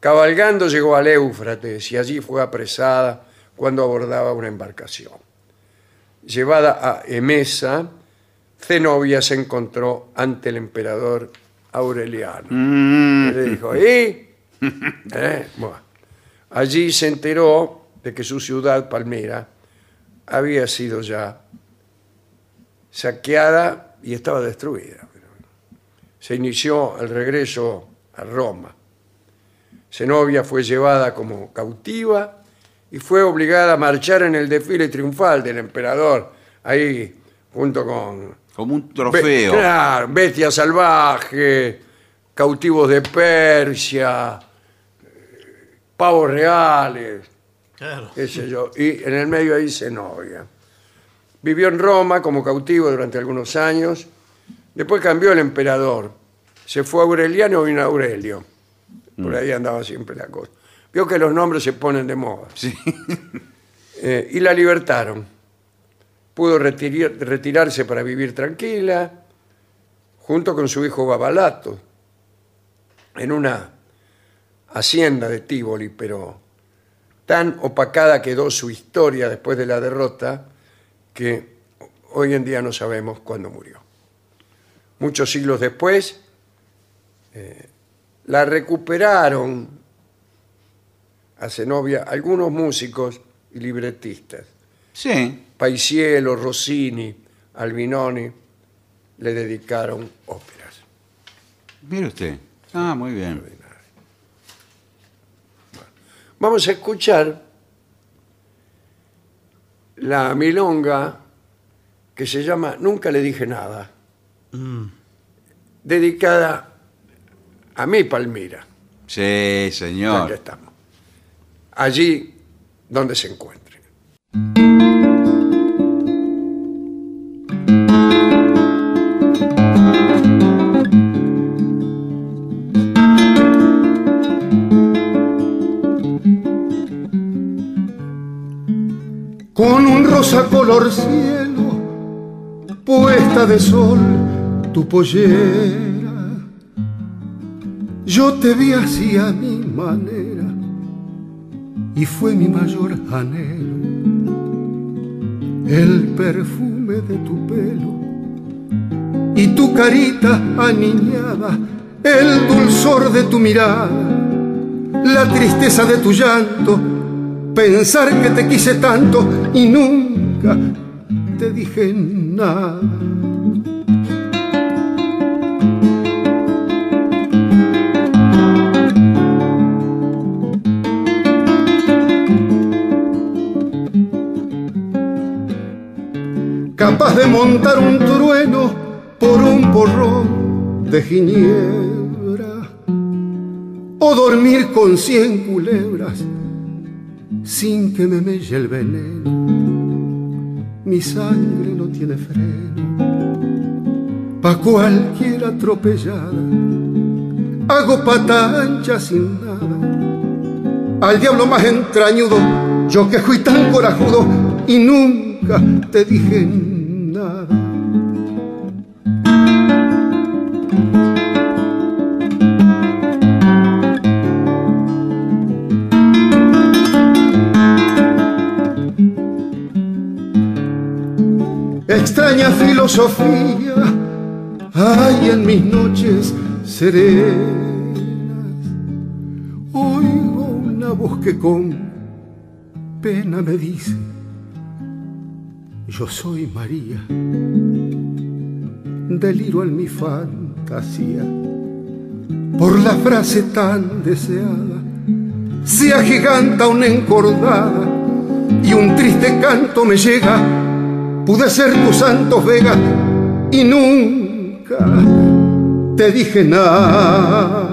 Cabalgando llegó al Éufrates y allí fue apresada cuando abordaba una embarcación. Llevada a Emesa, Zenobia se encontró ante el emperador Aureliano. Y Le dijo, ¿y? <laughs> ¿Eh? Bueno, allí se enteró de que su ciudad, Palmira, había sido ya saqueada y estaba destruida. Se inició el regreso a Roma. Zenobia fue llevada como cautiva y fue obligada a marchar en el desfile triunfal del emperador, ahí junto con Como un Be- trofeo. claro, bestias salvajes, cautivos de Persia, pavos reales, Claro. qué sé yo. Y en el medio ahí Zenobia. Vivió en Roma como cautivo durante algunos años. Después cambió el emperador. Se fue Aureliano y vino Aurelio. Por ahí andaba siempre la cosa. Vio que los nombres se ponen de moda. Sí. Eh, y la libertaron. Pudo retirarse para vivir tranquila, junto con su hijo Babalato, en una hacienda de Tívoli, pero tan opacada quedó su historia después de la derrota que hoy en día no sabemos cuándo murió. Muchos siglos después, eh, la recuperaron a Zenobia algunos músicos y libretistas. Sí. Paisiello, Rossini, Albinoni le dedicaron óperas. Mire usted. Ah, muy bien. Vamos a escuchar la milonga que se llama Nunca le dije nada, dedicada a mi Palmira, Sí, donde señor. estamos, allí donde se encuentre. Color cielo, puesta de sol tu pollera. Yo te vi así a mi manera y fue mi mayor anhelo el perfume de tu pelo y tu carita aniñada, el dulzor de tu mirada, la tristeza de tu llanto, pensar que te quise tanto y nunca te dije nada. capaz de montar un trueno por un porrón de ginebra o dormir con cien culebras sin que me melle el veneno. Mi sangre no tiene freno pa cualquier atropellada. Hago pata ancha sin nada. Al diablo más entrañudo, yo que fui tan corajudo y nunca te dije nada. Extraña filosofía hay en mis noches serenas. Oigo una voz que con pena me dice, yo soy María, deliro en mi fantasía por la frase tan deseada, se agiganta una encordada y un triste canto me llega, pude ser tu santo vega y nunca te dije nada.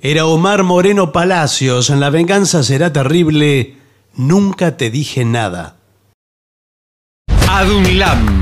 Era Omar Moreno Palacios. En La venganza será terrible. Nunca te dije nada. ADUNLAM,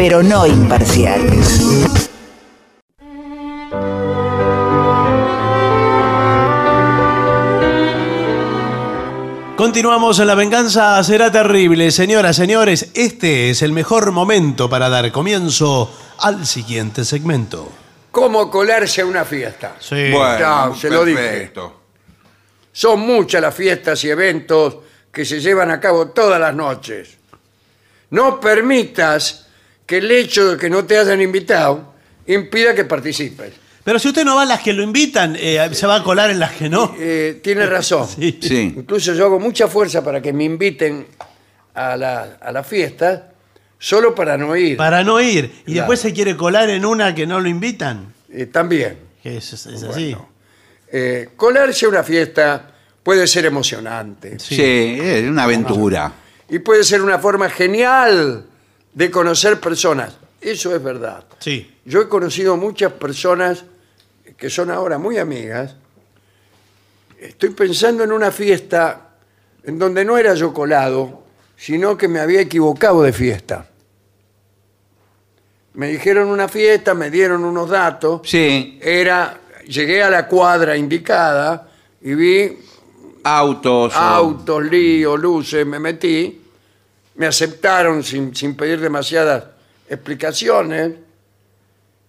pero no imparciales. Continuamos en La venganza será terrible. Señoras, señores, este es el mejor momento para dar comienzo al siguiente segmento. ¿Cómo colarse a una fiesta? Sí. Ya, se lo dije. perfecto. Son muchas las fiestas y eventos que se llevan a cabo todas las noches. No permitas que el hecho de que no te hayan invitado impida que participes. Pero si usted no va a las que lo invitan, eh, se va a colar en las que no. Eh, tiene razón. Sí. Sí. Incluso yo hago mucha fuerza para que me inviten a la, a la fiesta solo para no ir. Para no ir. Y Claro. después se quiere colar en una que no lo invitan. Eh, también. Que Es, así. Eh, colarse a una fiesta puede ser emocionante Sí, es una aventura. y puede ser una forma genial de conocer personas. Eso es verdad. Sí. Yo he conocido muchas personas que son ahora muy amigas. Estoy pensando en una fiesta en donde no era yo colado, sino que me había equivocado de fiesta. Me dijeron una fiesta, me dieron unos datos. Sí, Era, llegué a la cuadra indicada y vi autos. o- autos, líos, luces, me metí, me aceptaron sin, sin pedir demasiadas explicaciones,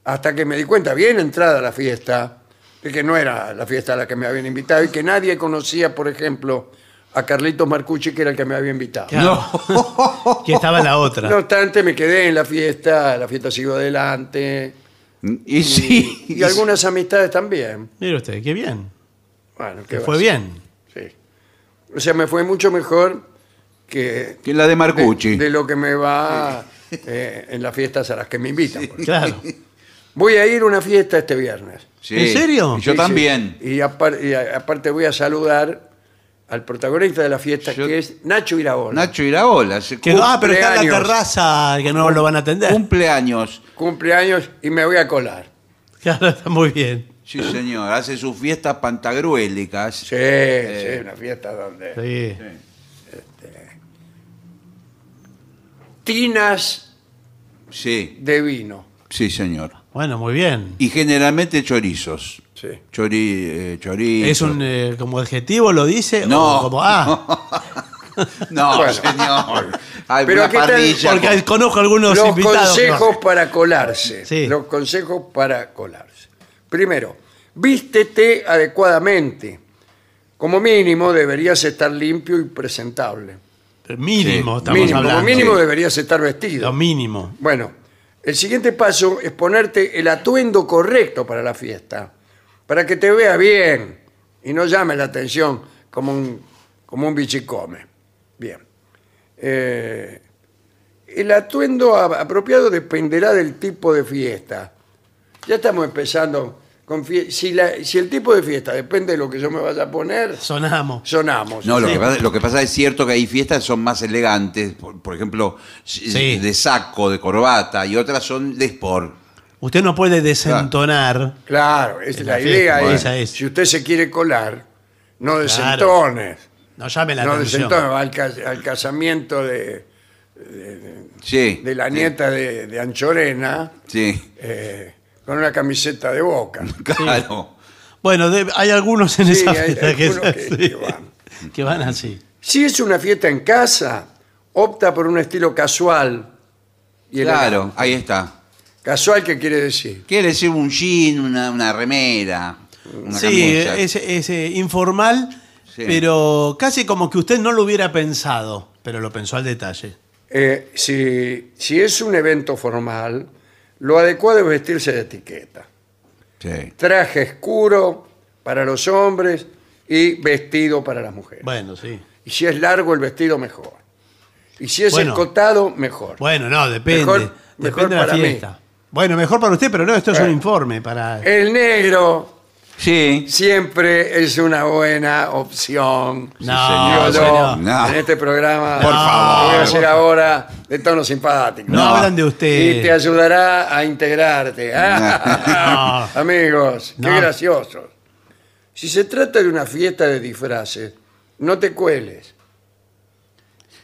hasta que me di cuenta, bien entrada a la fiesta, de que no era la fiesta a la que me habían invitado y que nadie conocía, por ejemplo, a Carlitos Marcucci, que era el que me había invitado. Claro. <laughs> que estaba la otra. No obstante, me quedé en la fiesta, la fiesta siguió adelante, Y sí. y algunas amistades también. Mire usted, qué bien. Bueno, ¿qué fue bien. Sí. O sea, me fue mucho mejor que, Que la de Marcucci. de, de lo que me va eh, en las fiestas a las que me invitan. por ejemplo. Claro. Voy a ir a una fiesta este viernes. Sí. ¿En serio? Y Yo Sí, también. sí. Y, apar- y a- aparte voy a saludar al protagonista de la fiesta, Yo- que es Nacho Iraola. Nacho Iraola. se Que- ah, pero está en la Cumpleaños. terraza que no lo van a atender. Cumpleaños. Cumpleaños y me voy a colar. Claro, está muy bien. Sí, señor. Hace sus fiestas pantagruélicas. Sí, sí, una fiesta donde... Sí. Tinas Sí, de vino. sí, señor. Bueno, muy bien. Y generalmente chorizos. Sí. Chori, eh, chorizo. ¿Es un eh, como adjetivo lo dice? No. O como, ah, <laughs> No, Bueno. señor. Hay Pero aquí está el- parrilla. porque con- conozco algunos Los invitados. consejos no. para colarse. Sí. Los consejos para colarse. Primero, vístete adecuadamente. Como mínimo deberías estar limpio y presentable. Mínimo, estamos Mínimo, como mínimo deberías estar vestido. Lo mínimo. Bueno, el siguiente paso es ponerte el atuendo correcto para la fiesta, para que te vea bien y no llame la atención como un, como un bichicome. Bien. Eh, el atuendo apropiado dependerá del tipo de fiesta. Ya estamos empezando con fie- si, la- si el tipo de fiesta depende de lo que yo me vaya a poner, Sonamos. sonamos. No, lo, Sí. que pasa, lo que pasa es cierto que hay fiestas que son más elegantes, por, por ejemplo, Sí. de saco, de corbata, y otras son de sport. Usted no puede desentonar. Claro, es En la, la idea fiesta, es, esa es. si usted se quiere colar, no Claro. desentones. No llame la No atención. desentones, va al, cas- al casamiento de, Sí. de la nieta de, de Anchorena Sí, eh, con una camiseta de boca. <laughs> claro. Bueno, de- hay algunos en Sí, esa hay fiesta que, algunos que- que van. <laughs> que van así. Si es una fiesta en casa, opta por un estilo casual. Y Claro, ahí está. Casual, ¿qué quiere decir? Quiere decir un jean, una, una remera, una Sí, camisa. es, es, eh, informal, Sí. pero casi como que usted no lo hubiera pensado, pero lo pensó al detalle. Eh, si, si es un evento formal, lo adecuado es vestirse de etiqueta. Sí. traje oscuro, para los hombres y vestido para las mujeres. Bueno, sí. Y si es largo el vestido, mejor. Y si es Bueno. escotado, mejor. Bueno, no, depende. Mejor- depende mejor de la para mí. fiesta. Bueno, mejor para usted, pero no, esto es un Bueno. informe para. El negro Sí. siempre es una buena opción. No, Digo yo, señor. No. En este programa, Por favor. voy a hacer ahora de tono simpático. No hablan de usted. Y te ayudará a integrarte. Ah, <laughs> Amigos, qué graciosos. Si se trata de una fiesta de disfraces, no te cueles.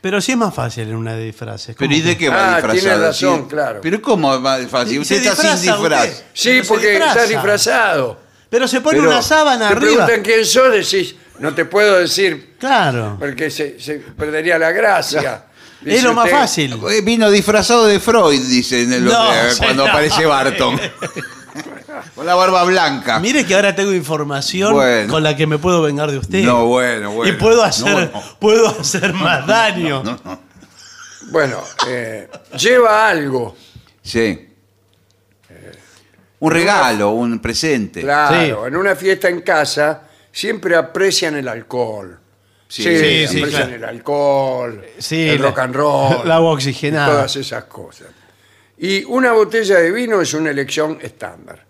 Pero sí es más fácil en una de disfraces. Pero ¿cómo ¿y de que? qué va Ah, disfrazado? tiene razón, Sí. claro. Pero ¿cómo va fácil? Sí, Usted está sin disfraz. usted. Sí, porque disfraza. estás disfrazado. Pero se pone Pero una sábana te arriba. preguntan quién sos, decís, no te puedo decir Claro. porque se, se perdería la gracia. Es <laughs> Dice lo más usted, fácil. Eh, Vino disfrazado de Freud, dicen en los- No, <laughs> cuando aparece Barton. <laughs> Con la barba blanca. Mire que ahora tengo información Bueno. con la que me puedo vengar de usted. No, bueno, bueno. Y puedo hacer, No, no. puedo hacer más daño. Bueno, eh, lleva algo. Sí. Un regalo, un presente. Claro, Sí. en una fiesta en casa siempre aprecian el alcohol. Sí, Sí, sí, sí, aprecian claro. el alcohol, Sí, el la- rock and roll, <laughs> el agua y oxigenada. todas esas cosas. Y una botella de vino es una elección estándar.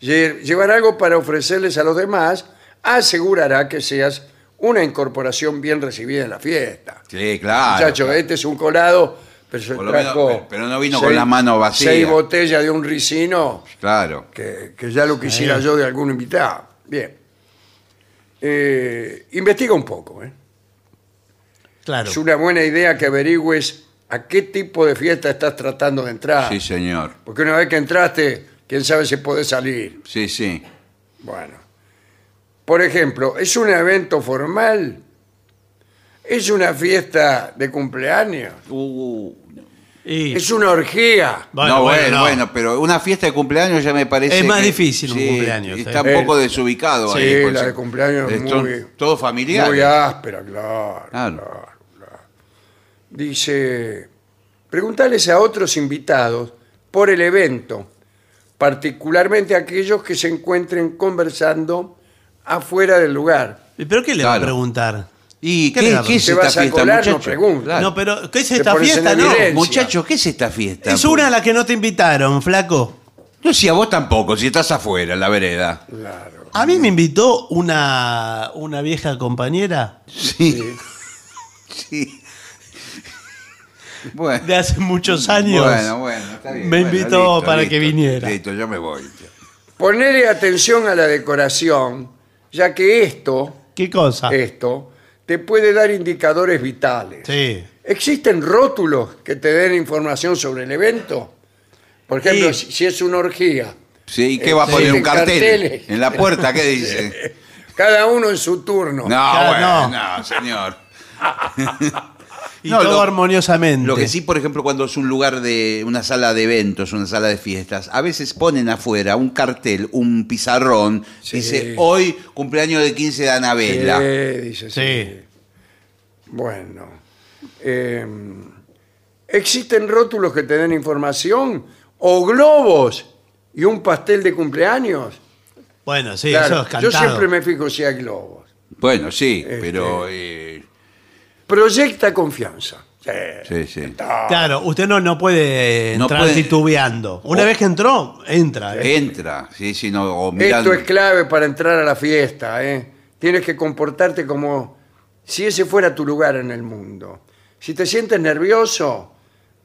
Lle- Llevar algo para ofrecerles a los demás asegurará que seas una incorporación bien recibida en la fiesta. Sí, claro. Muchacho, este es un colado, pero se Por lo menos- trajo pero no vino con las manos vacías. Seis botellas de un ricino Claro. que, que ya lo quisiera yo de algún invitado. Bien. Eh, investiga un poco. ¿eh? Claro. Es una buena idea que averigües a qué tipo de fiesta estás tratando de entrar. Sí, señor. Porque una vez que entraste, quién sabe si podés salir. Sí, sí. Bueno. Por ejemplo, ¿es un evento formal? ¿Es una fiesta de cumpleaños? Uh, Y- ¿Es una orgía? no, bueno, no. bueno, pero una fiesta de cumpleaños ya me parece. Es más que- difícil un sí, cumpleaños, Está eh. un poco desubicado Sí, ahí. pues, la de cumpleaños es Eh, son muy- Todo familiar. Muy áspera, claro. Claro. claro, claro. Dice, preguntarles a otros invitados por el evento, particularmente aquellos que se encuentren conversando afuera del lugar. ¿Pero qué le va a Claro. preguntar? ¿Y ¿Qué qué, es ¿Te esta vas a fiesta, colar? No pero ¿qué es Te esta pones en fiesta? No. evidencia. Muchacho, ¿qué es esta fiesta? Es una a la que no te invitaron, flaco. No, si a vos tampoco, si estás afuera, en la vereda. Claro. A mí me invitó una, una vieja compañera Sí. Sí. <laughs> Bueno. de hace muchos años. Bueno, bueno, está bien. Me Bueno, invitó listo, para listo, que viniera. Listo, yo me voy. Ponerle atención a la decoración, ya que esto, ¿Qué cosa? esto, te puede dar indicadores vitales. Sí. ¿Existen rótulos que te den información sobre el evento? Por ejemplo, Sí. si, si es una orgía, Sí, ¿y ¿qué va a poner? sí, ¿Un cartel? carteles. En la puerta, ¿qué dice? <laughs> cada uno en su turno. No, Claro, bueno, no. no, señor. <laughs> Y No, todo lo- armoniosamente. Lo que sí, por ejemplo, cuando es un lugar de una sala de eventos, una sala de fiestas, a veces ponen afuera un cartel, un pizarrón, Sí. dice hoy cumpleaños de 15 de Anabela. Sí, dice sí. Sí. Bueno. eh, ¿Existen rótulos que te den información? ¿O globos y un pastel de cumpleaños? Bueno, sí, Claro, eso es yo siempre me fijo si hay globos. Bueno, sí, Este- pero eh, Proyecta confianza. Sí. sí. Claro, usted no, no puede No entrar puede- titubeando. Una O- vez que entró, entra. ¿eh? Entra, sí, sí, no, o. Esto es clave para entrar a la fiesta. ¿eh? Tienes que comportarte como si ese fuera tu lugar en el mundo. Si te sientes nervioso,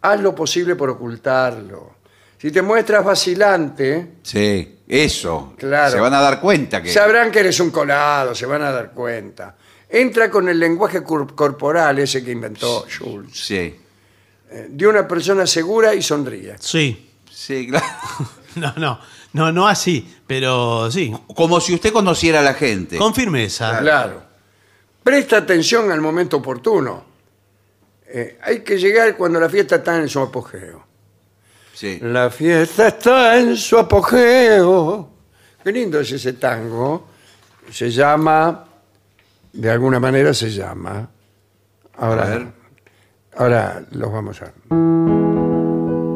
haz lo posible por ocultarlo. Si te muestras vacilante, Sí, eso. Claro. Se van a dar cuenta que. sabrán que eres un colado, se van a dar cuenta. Entra con el lenguaje cor- corporal, ese que inventó Schultz, Sí, eh, de una persona segura y sonríe. Sí. sí, claro. <laughs> No, no. No, no así, pero sí. Como si usted conociera a la gente. Con firmeza. Claro. Presta atención al momento oportuno. Eh, hay que llegar cuando la fiesta está en su apogeo. Sí. La fiesta está en su apogeo. Qué lindo es ese tango. Se llama, de alguna manera se llama. Ahora, A ver. ahora los vamos a.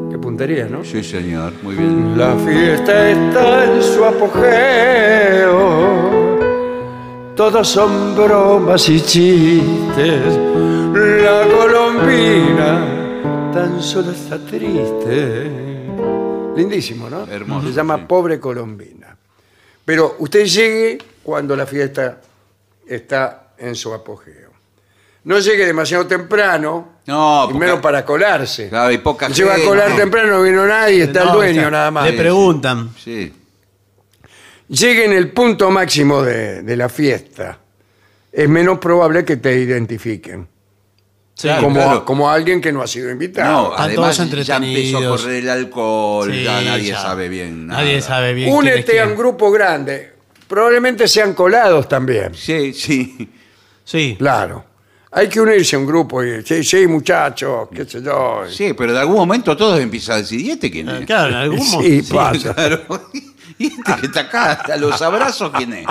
Qué puntería, ¿no? Sí, señor, muy bien. La fiesta está en su apogeo. todos son bromas y chistes. La colombina tan solo está triste. Lindísimo, ¿no? Hermoso, Se llama sí. Pobre Colombina. Pero usted llegue cuando la fiesta está en su apogeo. No llegue demasiado temprano, No, y porque- menos para colarse. Claro, hay poca Se va a gente. colar temprano, no vino nadie, está el No, dueño está- nada más. Le preguntan. Sí. Llegue en el punto máximo de, de la fiesta. Es menos probable que te identifiquen. Claro, como, claro. como alguien que no ha sido invitado. No, Están además todos ya empezó a entretenidos. correr el alcohol, Sí, ya nadie ya. sabe bien nada. Nadie sabe bien. quién es Únete a quién. un grupo grande. Probablemente sean colados también. Sí, sí. Sí. Claro. Hay que unirse a un grupo y sí, sí, muchachos, qué sé yo. Sí, pero en algún momento todos empiezan a decir, ¿y este quién es? Eh, Claro, en algún <laughs> Sí, momento. pasa. <laughs> Claro. <laughs> ¿Y este que está acá? A los abrazos, ¿quién es?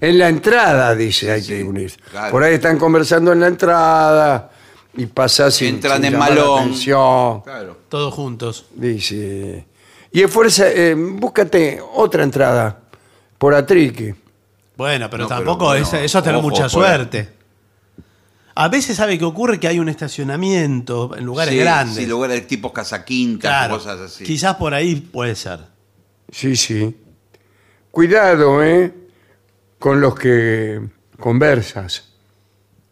En la entrada, dice, hay que Sí, unirse. claro. Por ahí están conversando en la entrada y pasás sin, Entran sin en llamar la malón. atención. Claro. Todos juntos. Dice. Y esfuerza, eh, búscate otra entrada por Atriqui. Bueno, pero No, pero tampoco bueno, es- eso es tener ojo mucha por suerte. A veces sabe que ocurre que hay un estacionamiento en lugares Sí, grandes. Sí, lugares tipo casa quinta, claro, cosas así. quizás por ahí puede ser. Sí, sí. Cuidado, ¿eh? Con los que conversas.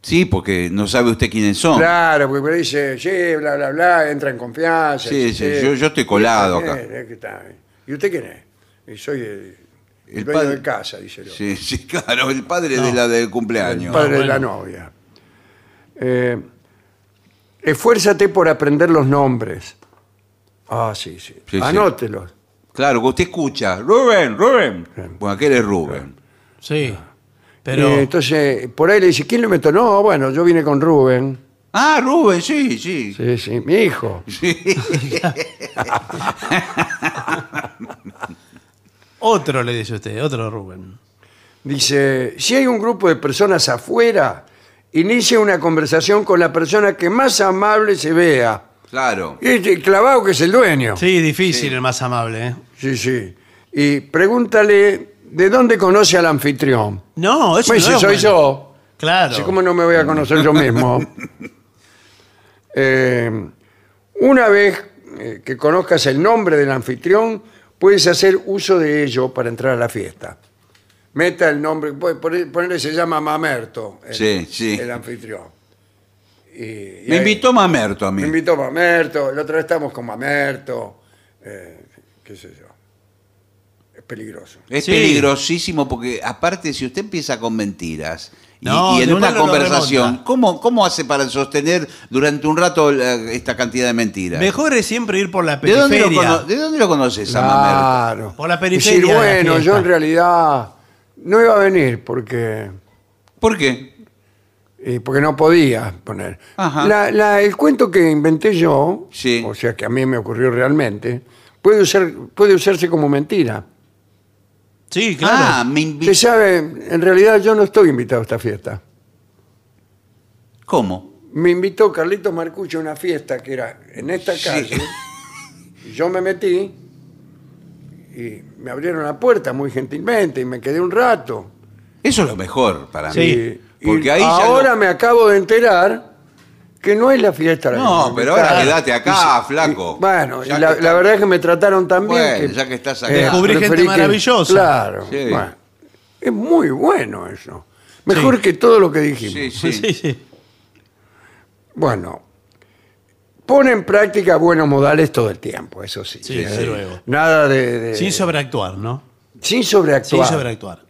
Sí, porque no sabe usted quiénes son. Claro, porque por ahí dice, sí, bla, bla, bla, entra en confianza. Sí, sí, yo- yo estoy colado ¿quién acá. tal? ¿Y usted quién es? Y soy el, el El dueño padre- de casa, dice el otro. Sí, sí, claro, el padre No. de la del el cumpleaños. padre de bueno. la novia. Eh, esfuérzate por aprender los nombres. Ah, sí, sí. Sí, sí. Anótelos. Claro, que usted escucha, Rubén, Rubén. Bueno, aquel es Rubén. Sí. Pero Eh, entonces, por ahí le dice, ¿quién lo inventó? No, bueno, yo vine con Rubén. Ah, Rubén, sí, sí. Sí, sí, mi hijo. <laughs> <laughs> <laughs> otro le dice usted, otro Rubén. Dice, si hay un grupo de personas afuera, inicia una conversación con la persona que más amable se vea. Claro. Y este clavado que es el dueño. Sí, difícil el más amable. ¿eh? sí. sí. Y pregúntale de dónde conoce al anfitrión. No, eso Pues no si es soy bueno. yo. Claro. Así como no me voy a conocer yo mismo. <laughs> Eh, una vez eh, que conozcas el nombre del anfitrión, puedes hacer uso de ello para entrar a la fiesta. Meta el nombre, ponerle se llama Mamerto, el, Sí, sí. el anfitrión. Y- y Me ahí- invitó Mamerto a mí. Me invitó Mamerto, la otra vez estamos con Mamerto, eh, qué sé yo. Es peligroso. Es Sí. peligrosísimo porque aparte si usted empieza con mentiras No, y en una conversación. ¿cómo, ¿cómo hace para sostener durante un rato la- esta cantidad de mentiras? Mejor es siempre ir por la ¿De dónde, lo periferia. cono- ¿De dónde lo conoces Mamerto? Claro. Por la Decir, periferia de la bueno, yo en realidad no iba a venir porque, ¿Por qué? eh, porque no podía poner. Ajá. La- la- el cuento que inventé yo, Sí. o sea que a mí me ocurrió realmente, puede, usar, puede usarse como mentira. Sí, claro. Ah, me Usted invitó. sabe, en realidad yo no estoy invitado a esta fiesta. ¿Cómo? Me invitó Carlitos Marcucho a una fiesta que era en esta Sí. calle. Yo me metí y me abrieron la puerta muy gentilmente y me quedé un rato. Eso es lo mejor para Sí. mí. Y- Porque y ahí ya ahora lo- me acabo de enterar que no es la fiesta. que No, me pero ahora invitaron. quédate acá, flaco. Y- bueno, Ya la, que la está- verdad es que me trataron tan bien Bueno, que... ya que estás acá. Descubrí gente preferí maravillosa. Claro. Sí. bueno. es muy bueno eso. Mejor Sí. que todo lo que dijimos. Sí, sí. Sí, sí. Bueno, pone en práctica buenos modales todo el tiempo, eso sí. Sí, desde luego. Nada de... de- Sin sobreactuar, ¿no? sin sobreactuar. Sin sobreactuar.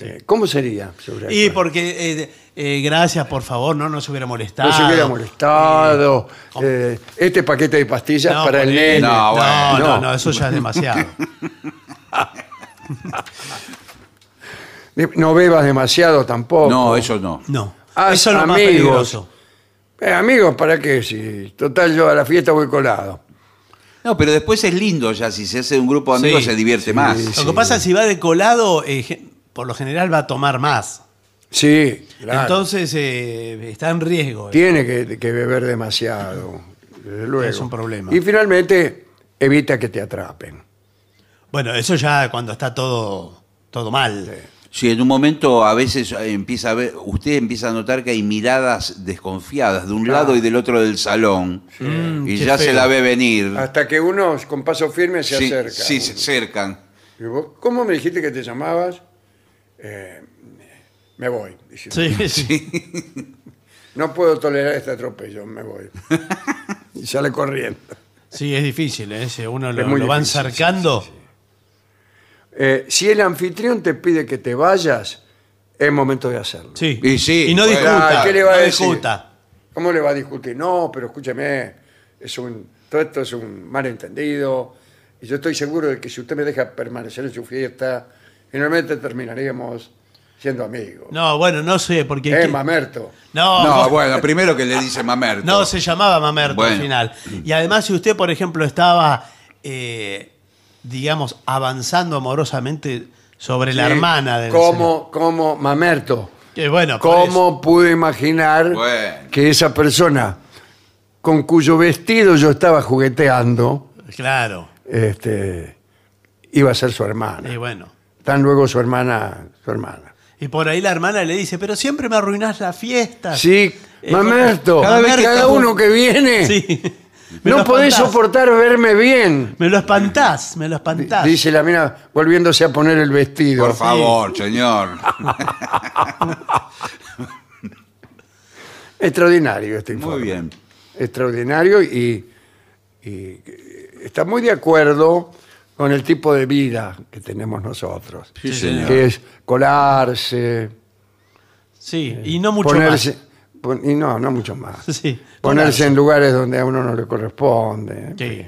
Eh, ¿Cómo sería? Y porque, eh, eh, gracias, por favor, no nos hubiera molestado. No se hubiera molestado. eh, este paquete de pastillas No, para el nene. No, No, bueno, no, no. no, eso ya es <laughs> demasiado. No bebas demasiado tampoco. No, eso no. No. Haz eso es lo más amigos. peligroso. Eh, amigos, ¿para qué? Si total yo a la fiesta voy colado. No, pero después es lindo ya, si se hace un grupo de amigos Sí, se divierte más. Lo que pasa es si va de colado, eh, por lo general va a tomar más. Sí, claro. Entonces eh, está en riesgo. Tiene que, que beber demasiado, desde luego. Es un problema. Y finalmente, evita que te atrapen. Bueno, eso ya cuando está todo, todo mal. Sí, en un momento a veces empieza a ver, usted empieza a notar que hay miradas desconfiadas de un lado y del otro del salón. Mm, y ya se la ve venir. Hasta que uno con paso firme se sí, acerca. sí, se acercan. ¿Cómo me dijiste que te llamabas? Eh, me voy. dice. Sí, <laughs> sí. No puedo tolerar este atropello, me voy. <laughs> y sale corriendo. Sí, es difícil, ¿eh? Si uno lo, muy lo van difícil, cercando. Eh, si el anfitrión te pide que te vayas, es momento de hacerlo. Sí. Y sí, Y no bueno, discuta. ¿qué le va a no decir? discuta. ¿Cómo le va a discutir? No, pero escúcheme, es un, todo esto es un malentendido. Y yo estoy seguro de que si usted me deja permanecer en su fiesta, finalmente terminaríamos siendo amigos. No, bueno, no sé, porque... Eh, ¿qué? mamerto. No, No, no, bueno, primero que le dice mamerto. no, se llamaba Mamerto Bueno. al final. Y además, si usted, por ejemplo, estaba, eh, digamos, avanzando amorosamente sobre la hermana del ¿Cómo, cómo, mamerto? señor. Que bueno, por eso. ¿Cómo pude imaginar Bueno. que esa persona con cuyo vestido yo estaba jugueteando Claro. este, iba a ser su hermana? Y bueno. Luego su hermana, su hermana. Y por ahí la hermana le dice, pero siempre me arruinás la fiesta. Sí, Eh, Mamerto, cada cada, vez estamos- uno que viene, Sí. No <laughs> podés espantás. soportar verme bien. Me lo espantás, me lo espantás. Dice la mina volviéndose a poner el vestido. Por favor, señor. <laughs> Extraordinario este informe. Muy bien. Extraordinario y, y está muy de acuerdo con el tipo de vida que tenemos nosotros. Sí, señor. Que es colarse, Sí, y no mucho ponerse... pon- y no, no mucho más. más. <laughs> Sí, Ponerse en lugares donde a uno no le corresponde. Sí.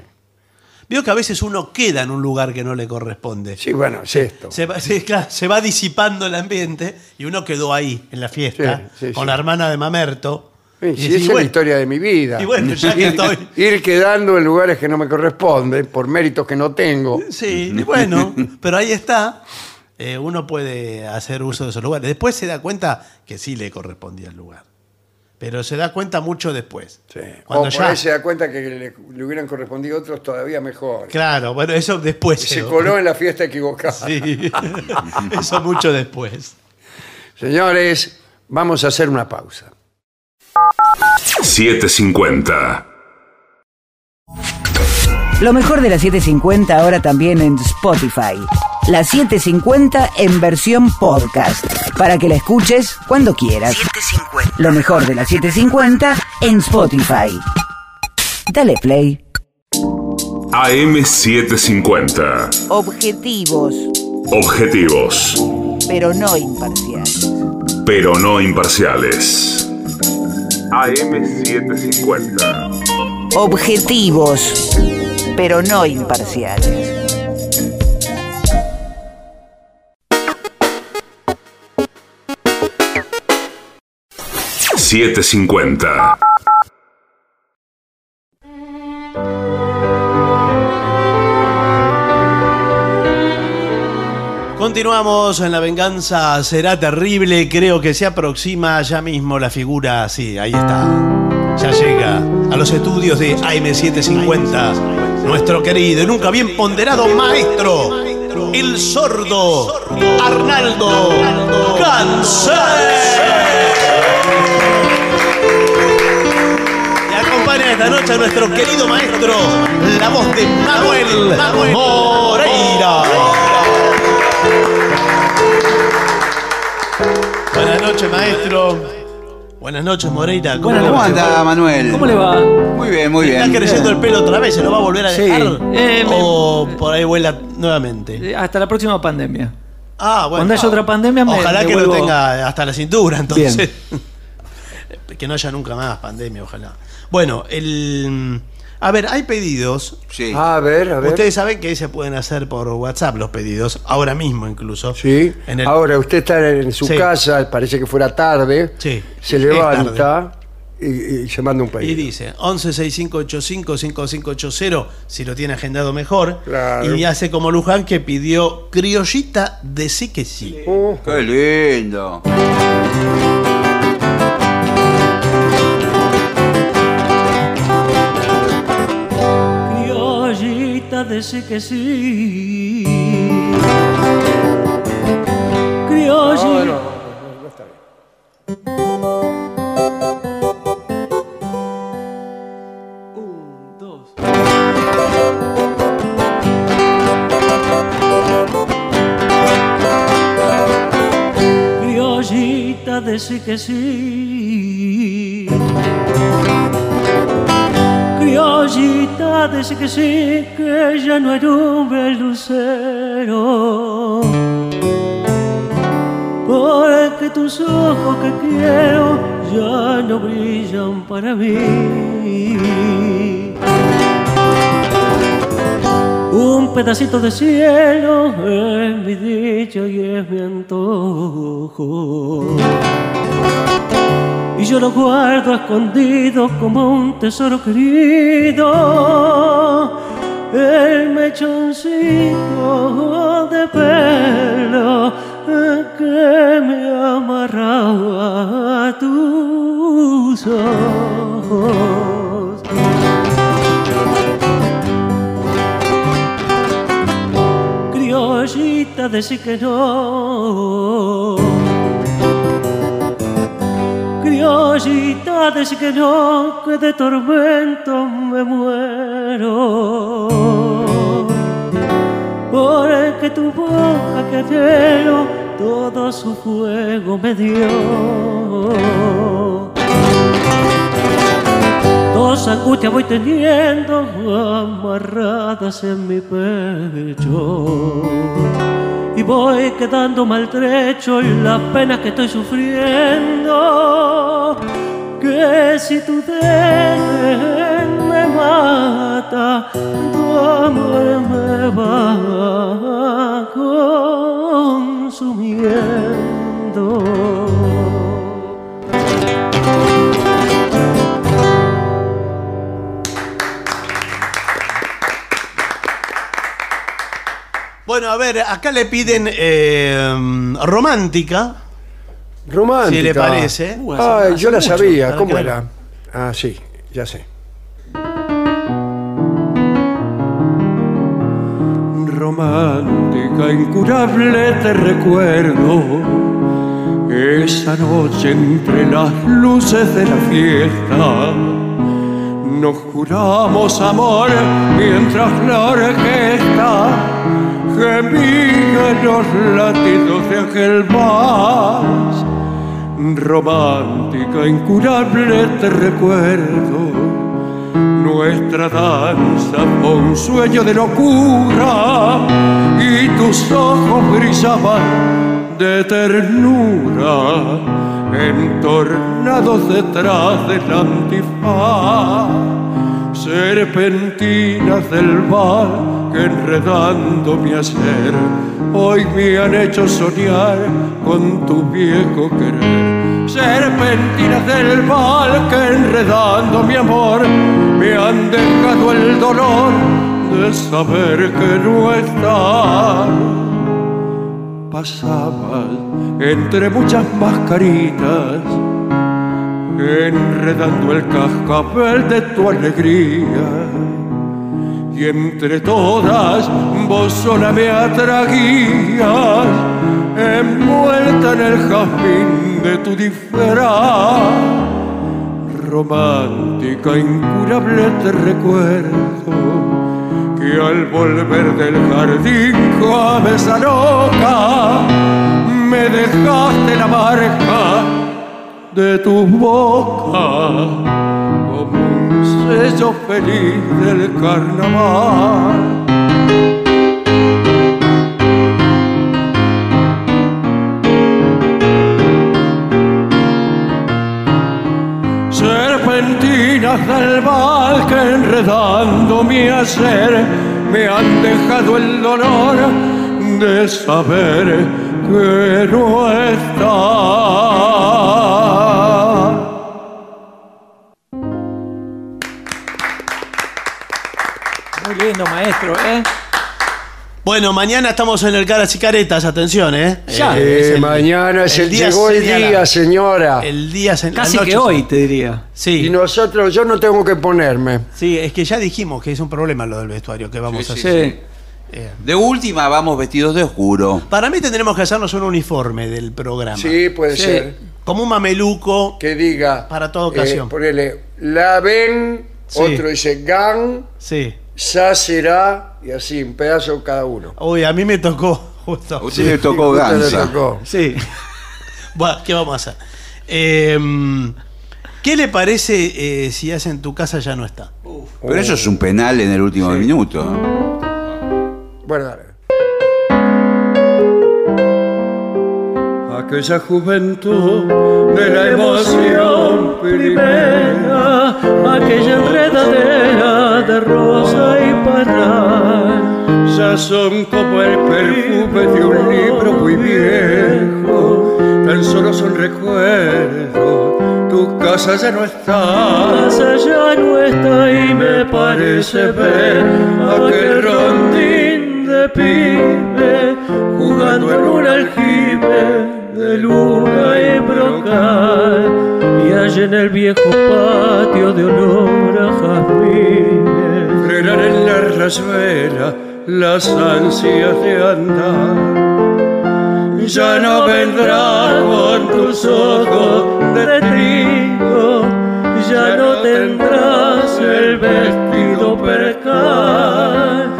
Veo que a veces uno queda en un lugar que no le corresponde. Sí, bueno, es esto. Se va, <laughs> sí, claro, se va disipando el ambiente y uno quedó ahí, en la fiesta, Sí, sí, con sí. la hermana de Mamerto. Sí, esa es la historia de mi vida. y bueno, ya que ir, estoy- <laughs> ir quedando en lugares que no me corresponden por méritos que no tengo. Sí, y bueno, pero ahí está. Eh, uno puede hacer uso de esos lugares. Después se da cuenta que sí le correspondía el lugar. Pero se da cuenta mucho después. Sí. Cuando o por ya- ahí se da cuenta que le, le hubieran correspondido otros todavía mejor. Claro, bueno, eso después. Y se coló en la fiesta equivocada. Sí, <laughs> eso mucho después. Señores, vamos a hacer una pausa. 750. Lo mejor de la 750 ahora también en Spotify. La 750 en versión podcast. Para que la escuches cuando quieras. Lo mejor de la 750 en Spotify. Dale play. AM750. Objetivos, Objetivos, pero no imparciales. pero no imparciales. AM750. Objetivos, pero no imparciales. Siete cincuenta. Continuamos en La Venganza Será Terrible. Creo que se aproxima ya mismo la figura. Sí, ahí está. Ya llega a los estudios de AM750. Nuestro querido y nunca bien ponderado maestro, el sordo Arnaldo Cáncer. Y acompaña esta noche a nuestro querido maestro, la voz de Manuel Moreira. Buenas noches, maestro. Buenas noches, Moreira. ¿Cómo, ¿Cómo anda, Manuel? ¿Cómo le va? Muy bien, muy ¿Está bien. creciendo el pelo otra vez? ¿Se lo va a volver a Sí. dejar? Eh, me- ¿O por ahí vuela nuevamente? Eh, Hasta la próxima pandemia. Ah, bueno. Cuando haya otra pandemia, me- Ojalá me que lo vuelvo- tenga hasta la cintura, entonces. <laughs> que no haya nunca más pandemia, ojalá. Bueno, el. A ver, hay pedidos. Sí. A ver, a ver. Ustedes saben que se pueden hacer por WhatsApp los pedidos, ahora mismo incluso. Sí. En el- Ahora usted está en su Sí. casa, parece que fuera tarde. Sí, Se levanta y, y se manda un Y pedido. dice 1165855580 si lo tiene agendado mejor. Claro. Y hace como Luján que pidió criollita de sí que sí. Uh, Qué lindo. Criollita de sí que sí. No, no, no está bien. Criollita, decí que sí. Criollita, decí que sí, que ya no alumbra el lucero. Porque tus ojos que quiero ya no brillan para mí. Un pedacito de cielo es mi dicha y es mi antojo. Y yo lo guardo escondido como un tesoro querido. El mechoncito de pelo que me amarraba a tus ojos. Decí que no. Criollita, decí que no, que de tormento me muero. Porque tu boca que anhelo todo su fuego me dio. Dos angustias voy teniendo amarradas en mi pecho. Y voy quedando maltrecho en las penas que estoy sufriendo. Que si tu desdén me mata, tu amor me va consumiendo. Bueno, a ver, acá le piden eh, romántica. Romántica. Si le parece. Uh, Ay, yo la mucho, sabía. ¿Cómo que- era? Ah, sí, ya sé. romántica, incurable te recuerdo. Esa noche entre las luces de la fiesta, nos juramos amor mientras la orquesta gemía en los latidos de aquel vals. Romántica, incurable te recuerdo. Nuestra danza fue un sueño de locura y tus ojos brillaban de ternura, entornados detrás del antifaz, serpentinas del bar que enredando mi hacer, hoy me han hecho soñar con tu viejo querer. Serpentinas del mal que enredando mi amor me han dejado el dolor de saber que no estás. Pasabas entre muchas mascaritas, enredando el cascabel de tu alegría. Y entre todas vos sola me atraguías, envuelta en el jazmín de tu disfraz. Romántica, incurable te recuerdo que al volver del jardín cabeza loca me dejaste la marca de tu boca como un sello feliz del carnaval. Serpentinas del mal que enredando mi hacer me han dejado el dolor de saber que no está. Lindo, maestro, ¿eh? Bueno, mañana estamos en el Caras y Caretas, atención, ¿eh? Ya. Eh, es Eh, el- mañana se día llegó el día, señora. El día se- Casi que hoy, te diría. Y Sí, nosotros, yo no tengo que ponerme. sí, es que ya dijimos que es un problema lo del vestuario que vamos a Sí, hacer. Sí. De última vamos vestidos de oscuro. Para mí tendremos que hacernos un uniforme del programa. Sí, puede ser. Como un mameluco. Que diga. Para toda ocasión. Eh, ponele, la ven, Sí. otro dice gan, Sí. Sa será, y así, un pedazo cada uno. Uy, a mí me tocó <laughs> justo. A usted le tocó Justo le gansa. tocó. Sí. <laughs> bueno, ¿qué vamos a hacer? Eh, ¿Qué le parece eh, si hace en tu casa ya no está? Pero eso es un penal en el último minuto. Bueno, dale. Aquella juventud de la emoción primera, aquella enredadera de rosa y parral. ya son como el perfume de un libro muy viejo, tan solo son recuerdos, tu casa ya no está. Casa ya no está y me parece ver aquel rondín de pibe jugando en un aljibe de luna y brocal y allá en el viejo patio de olor a jazmines frenar en la rayuela las ansias de andar. Ya no vendrá con tus ojos de trigo, ya no tendrás el vestido percal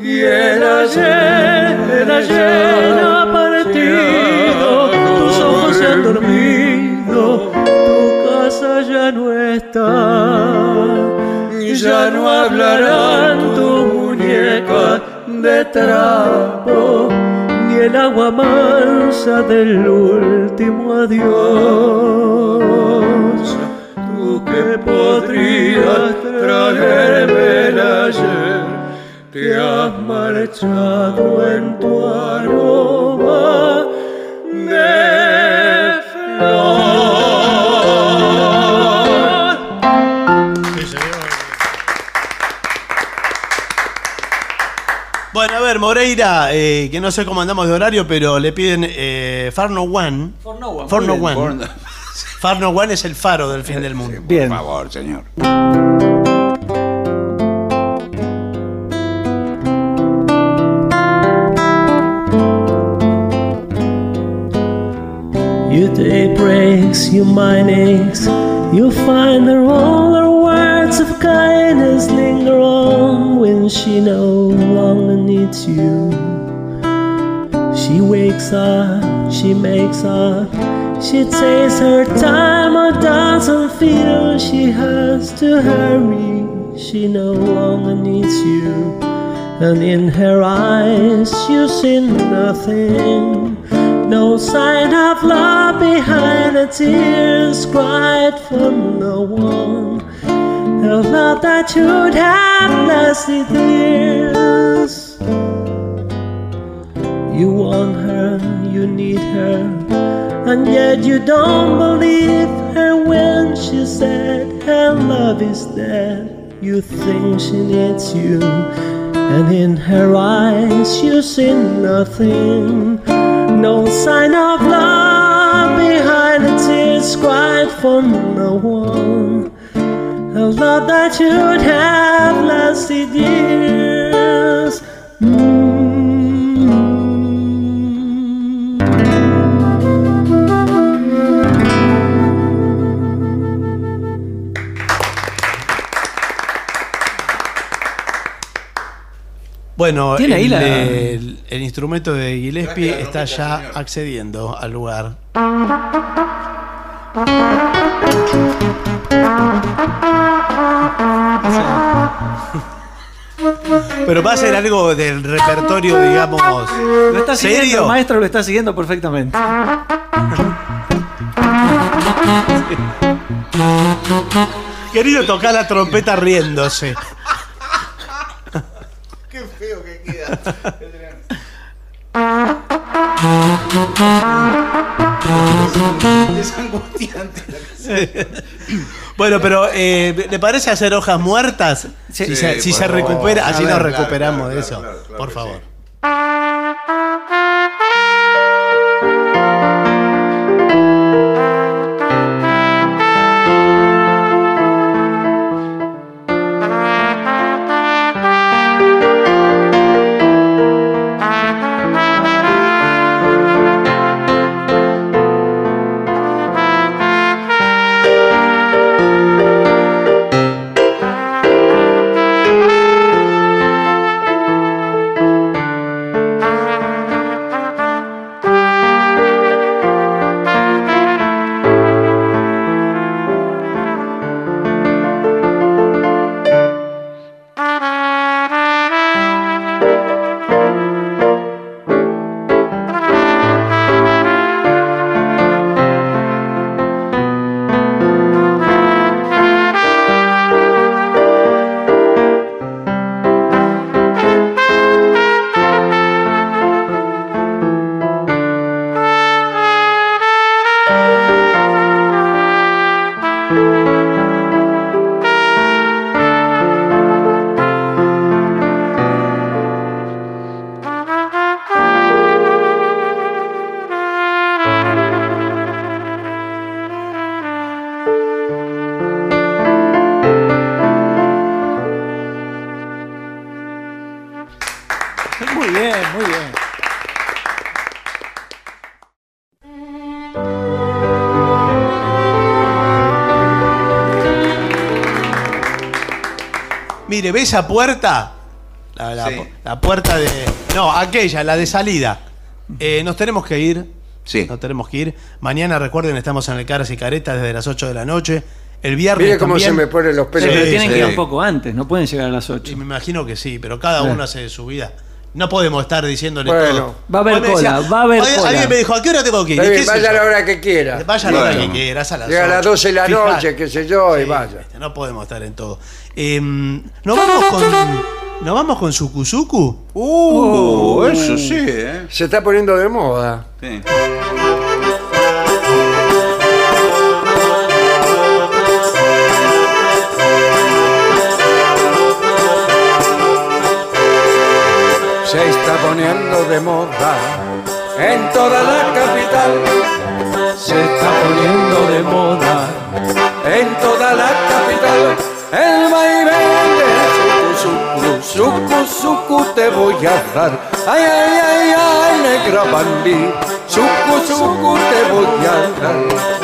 y el ayer, el ayer dormido, tu casa ya no está, y ya no hablarán tus muñecas de trapo, ni el agua mansa del último adiós. Tú que podrías traerme el ayer, te has marchado en tu aroma ver, Moreira, eh, que no sé cómo andamos de horario, pero le piden eh, Farno One. For no one. For no Muy bien, one. <laughs> Farno One es el faro del fin <laughs> del mundo. Bien. Por favor, señor. Day breaks, your mind aches. You find her all her words of kindness linger on when she no longer needs you. She wakes up, she makes up, she takes her time or doesn't feel she has to hurry. She no longer needs you, and in her eyes you see nothing. No sign of love behind the tears cried from no one. A love that should have lasted years. You want her, you need her, and yet you don't believe her when she said her love is dead. You think she needs you, and in her eyes you see nothing. No sign of love behind the tears cried for no one. A love that should have lasted years. Bueno, ¿Tiene ahí el, la- el- el instrumento de Gillespie está ya accediendo al lugar. <laughs> Pero va a ser algo del repertorio, digamos. Lo está siguiendo, ¿Serio? el maestro lo está siguiendo perfectamente. <laughs> Querido tocar la trompeta riéndose. Qué feo que queda. <laughs> Es <laughs> angustiante. Bueno, pero eh, ¿le parece hacer hojas muertas? Si se, Sí, si por se favor. recupera, así nos claro, recuperamos claro, de eso. claro, por favor. sí. Muy bien, muy bien. Mire, ¿ve esa puerta? La, puerta de... No, aquella, la de salida. Eh, nos tenemos que ir. Sí. Nos tenemos que ir. Mañana, recuerden, estamos en el Caras y Caretas desde las 8 de la noche. El viernes. Mire cómo se me ponen los pelos. Sí, pero tienen que ir un poco antes, no pueden llegar a las 8. Y me imagino que sí, pero cada uno hace su vida. No podemos estar diciéndole Bueno. todo. Va a haber cola, va a haber alguien- cola. Alguien me dijo, ¿a qué hora tengo que ir? ¿Y bien, vaya a la hora que quiera. Vaya a la hora Bueno. que quieras, a las Llega a las 8. 12 de la Fija- noche, qué sé yo, y Sí, vaya. viste, No podemos estar en todo. Eh, nos vamos con. ¿Nos vamos con Sukusuku? Uh, eso sí, ¿eh? Se está poniendo de moda. Sí. Se está poniendo de moda en toda la capital. Se está poniendo de moda en toda la capital. El vaivén de suku, suku, suku, suku te voy a dar. Ay, ay, ay, ay, negra bandí. Suku, suku te voy a dar.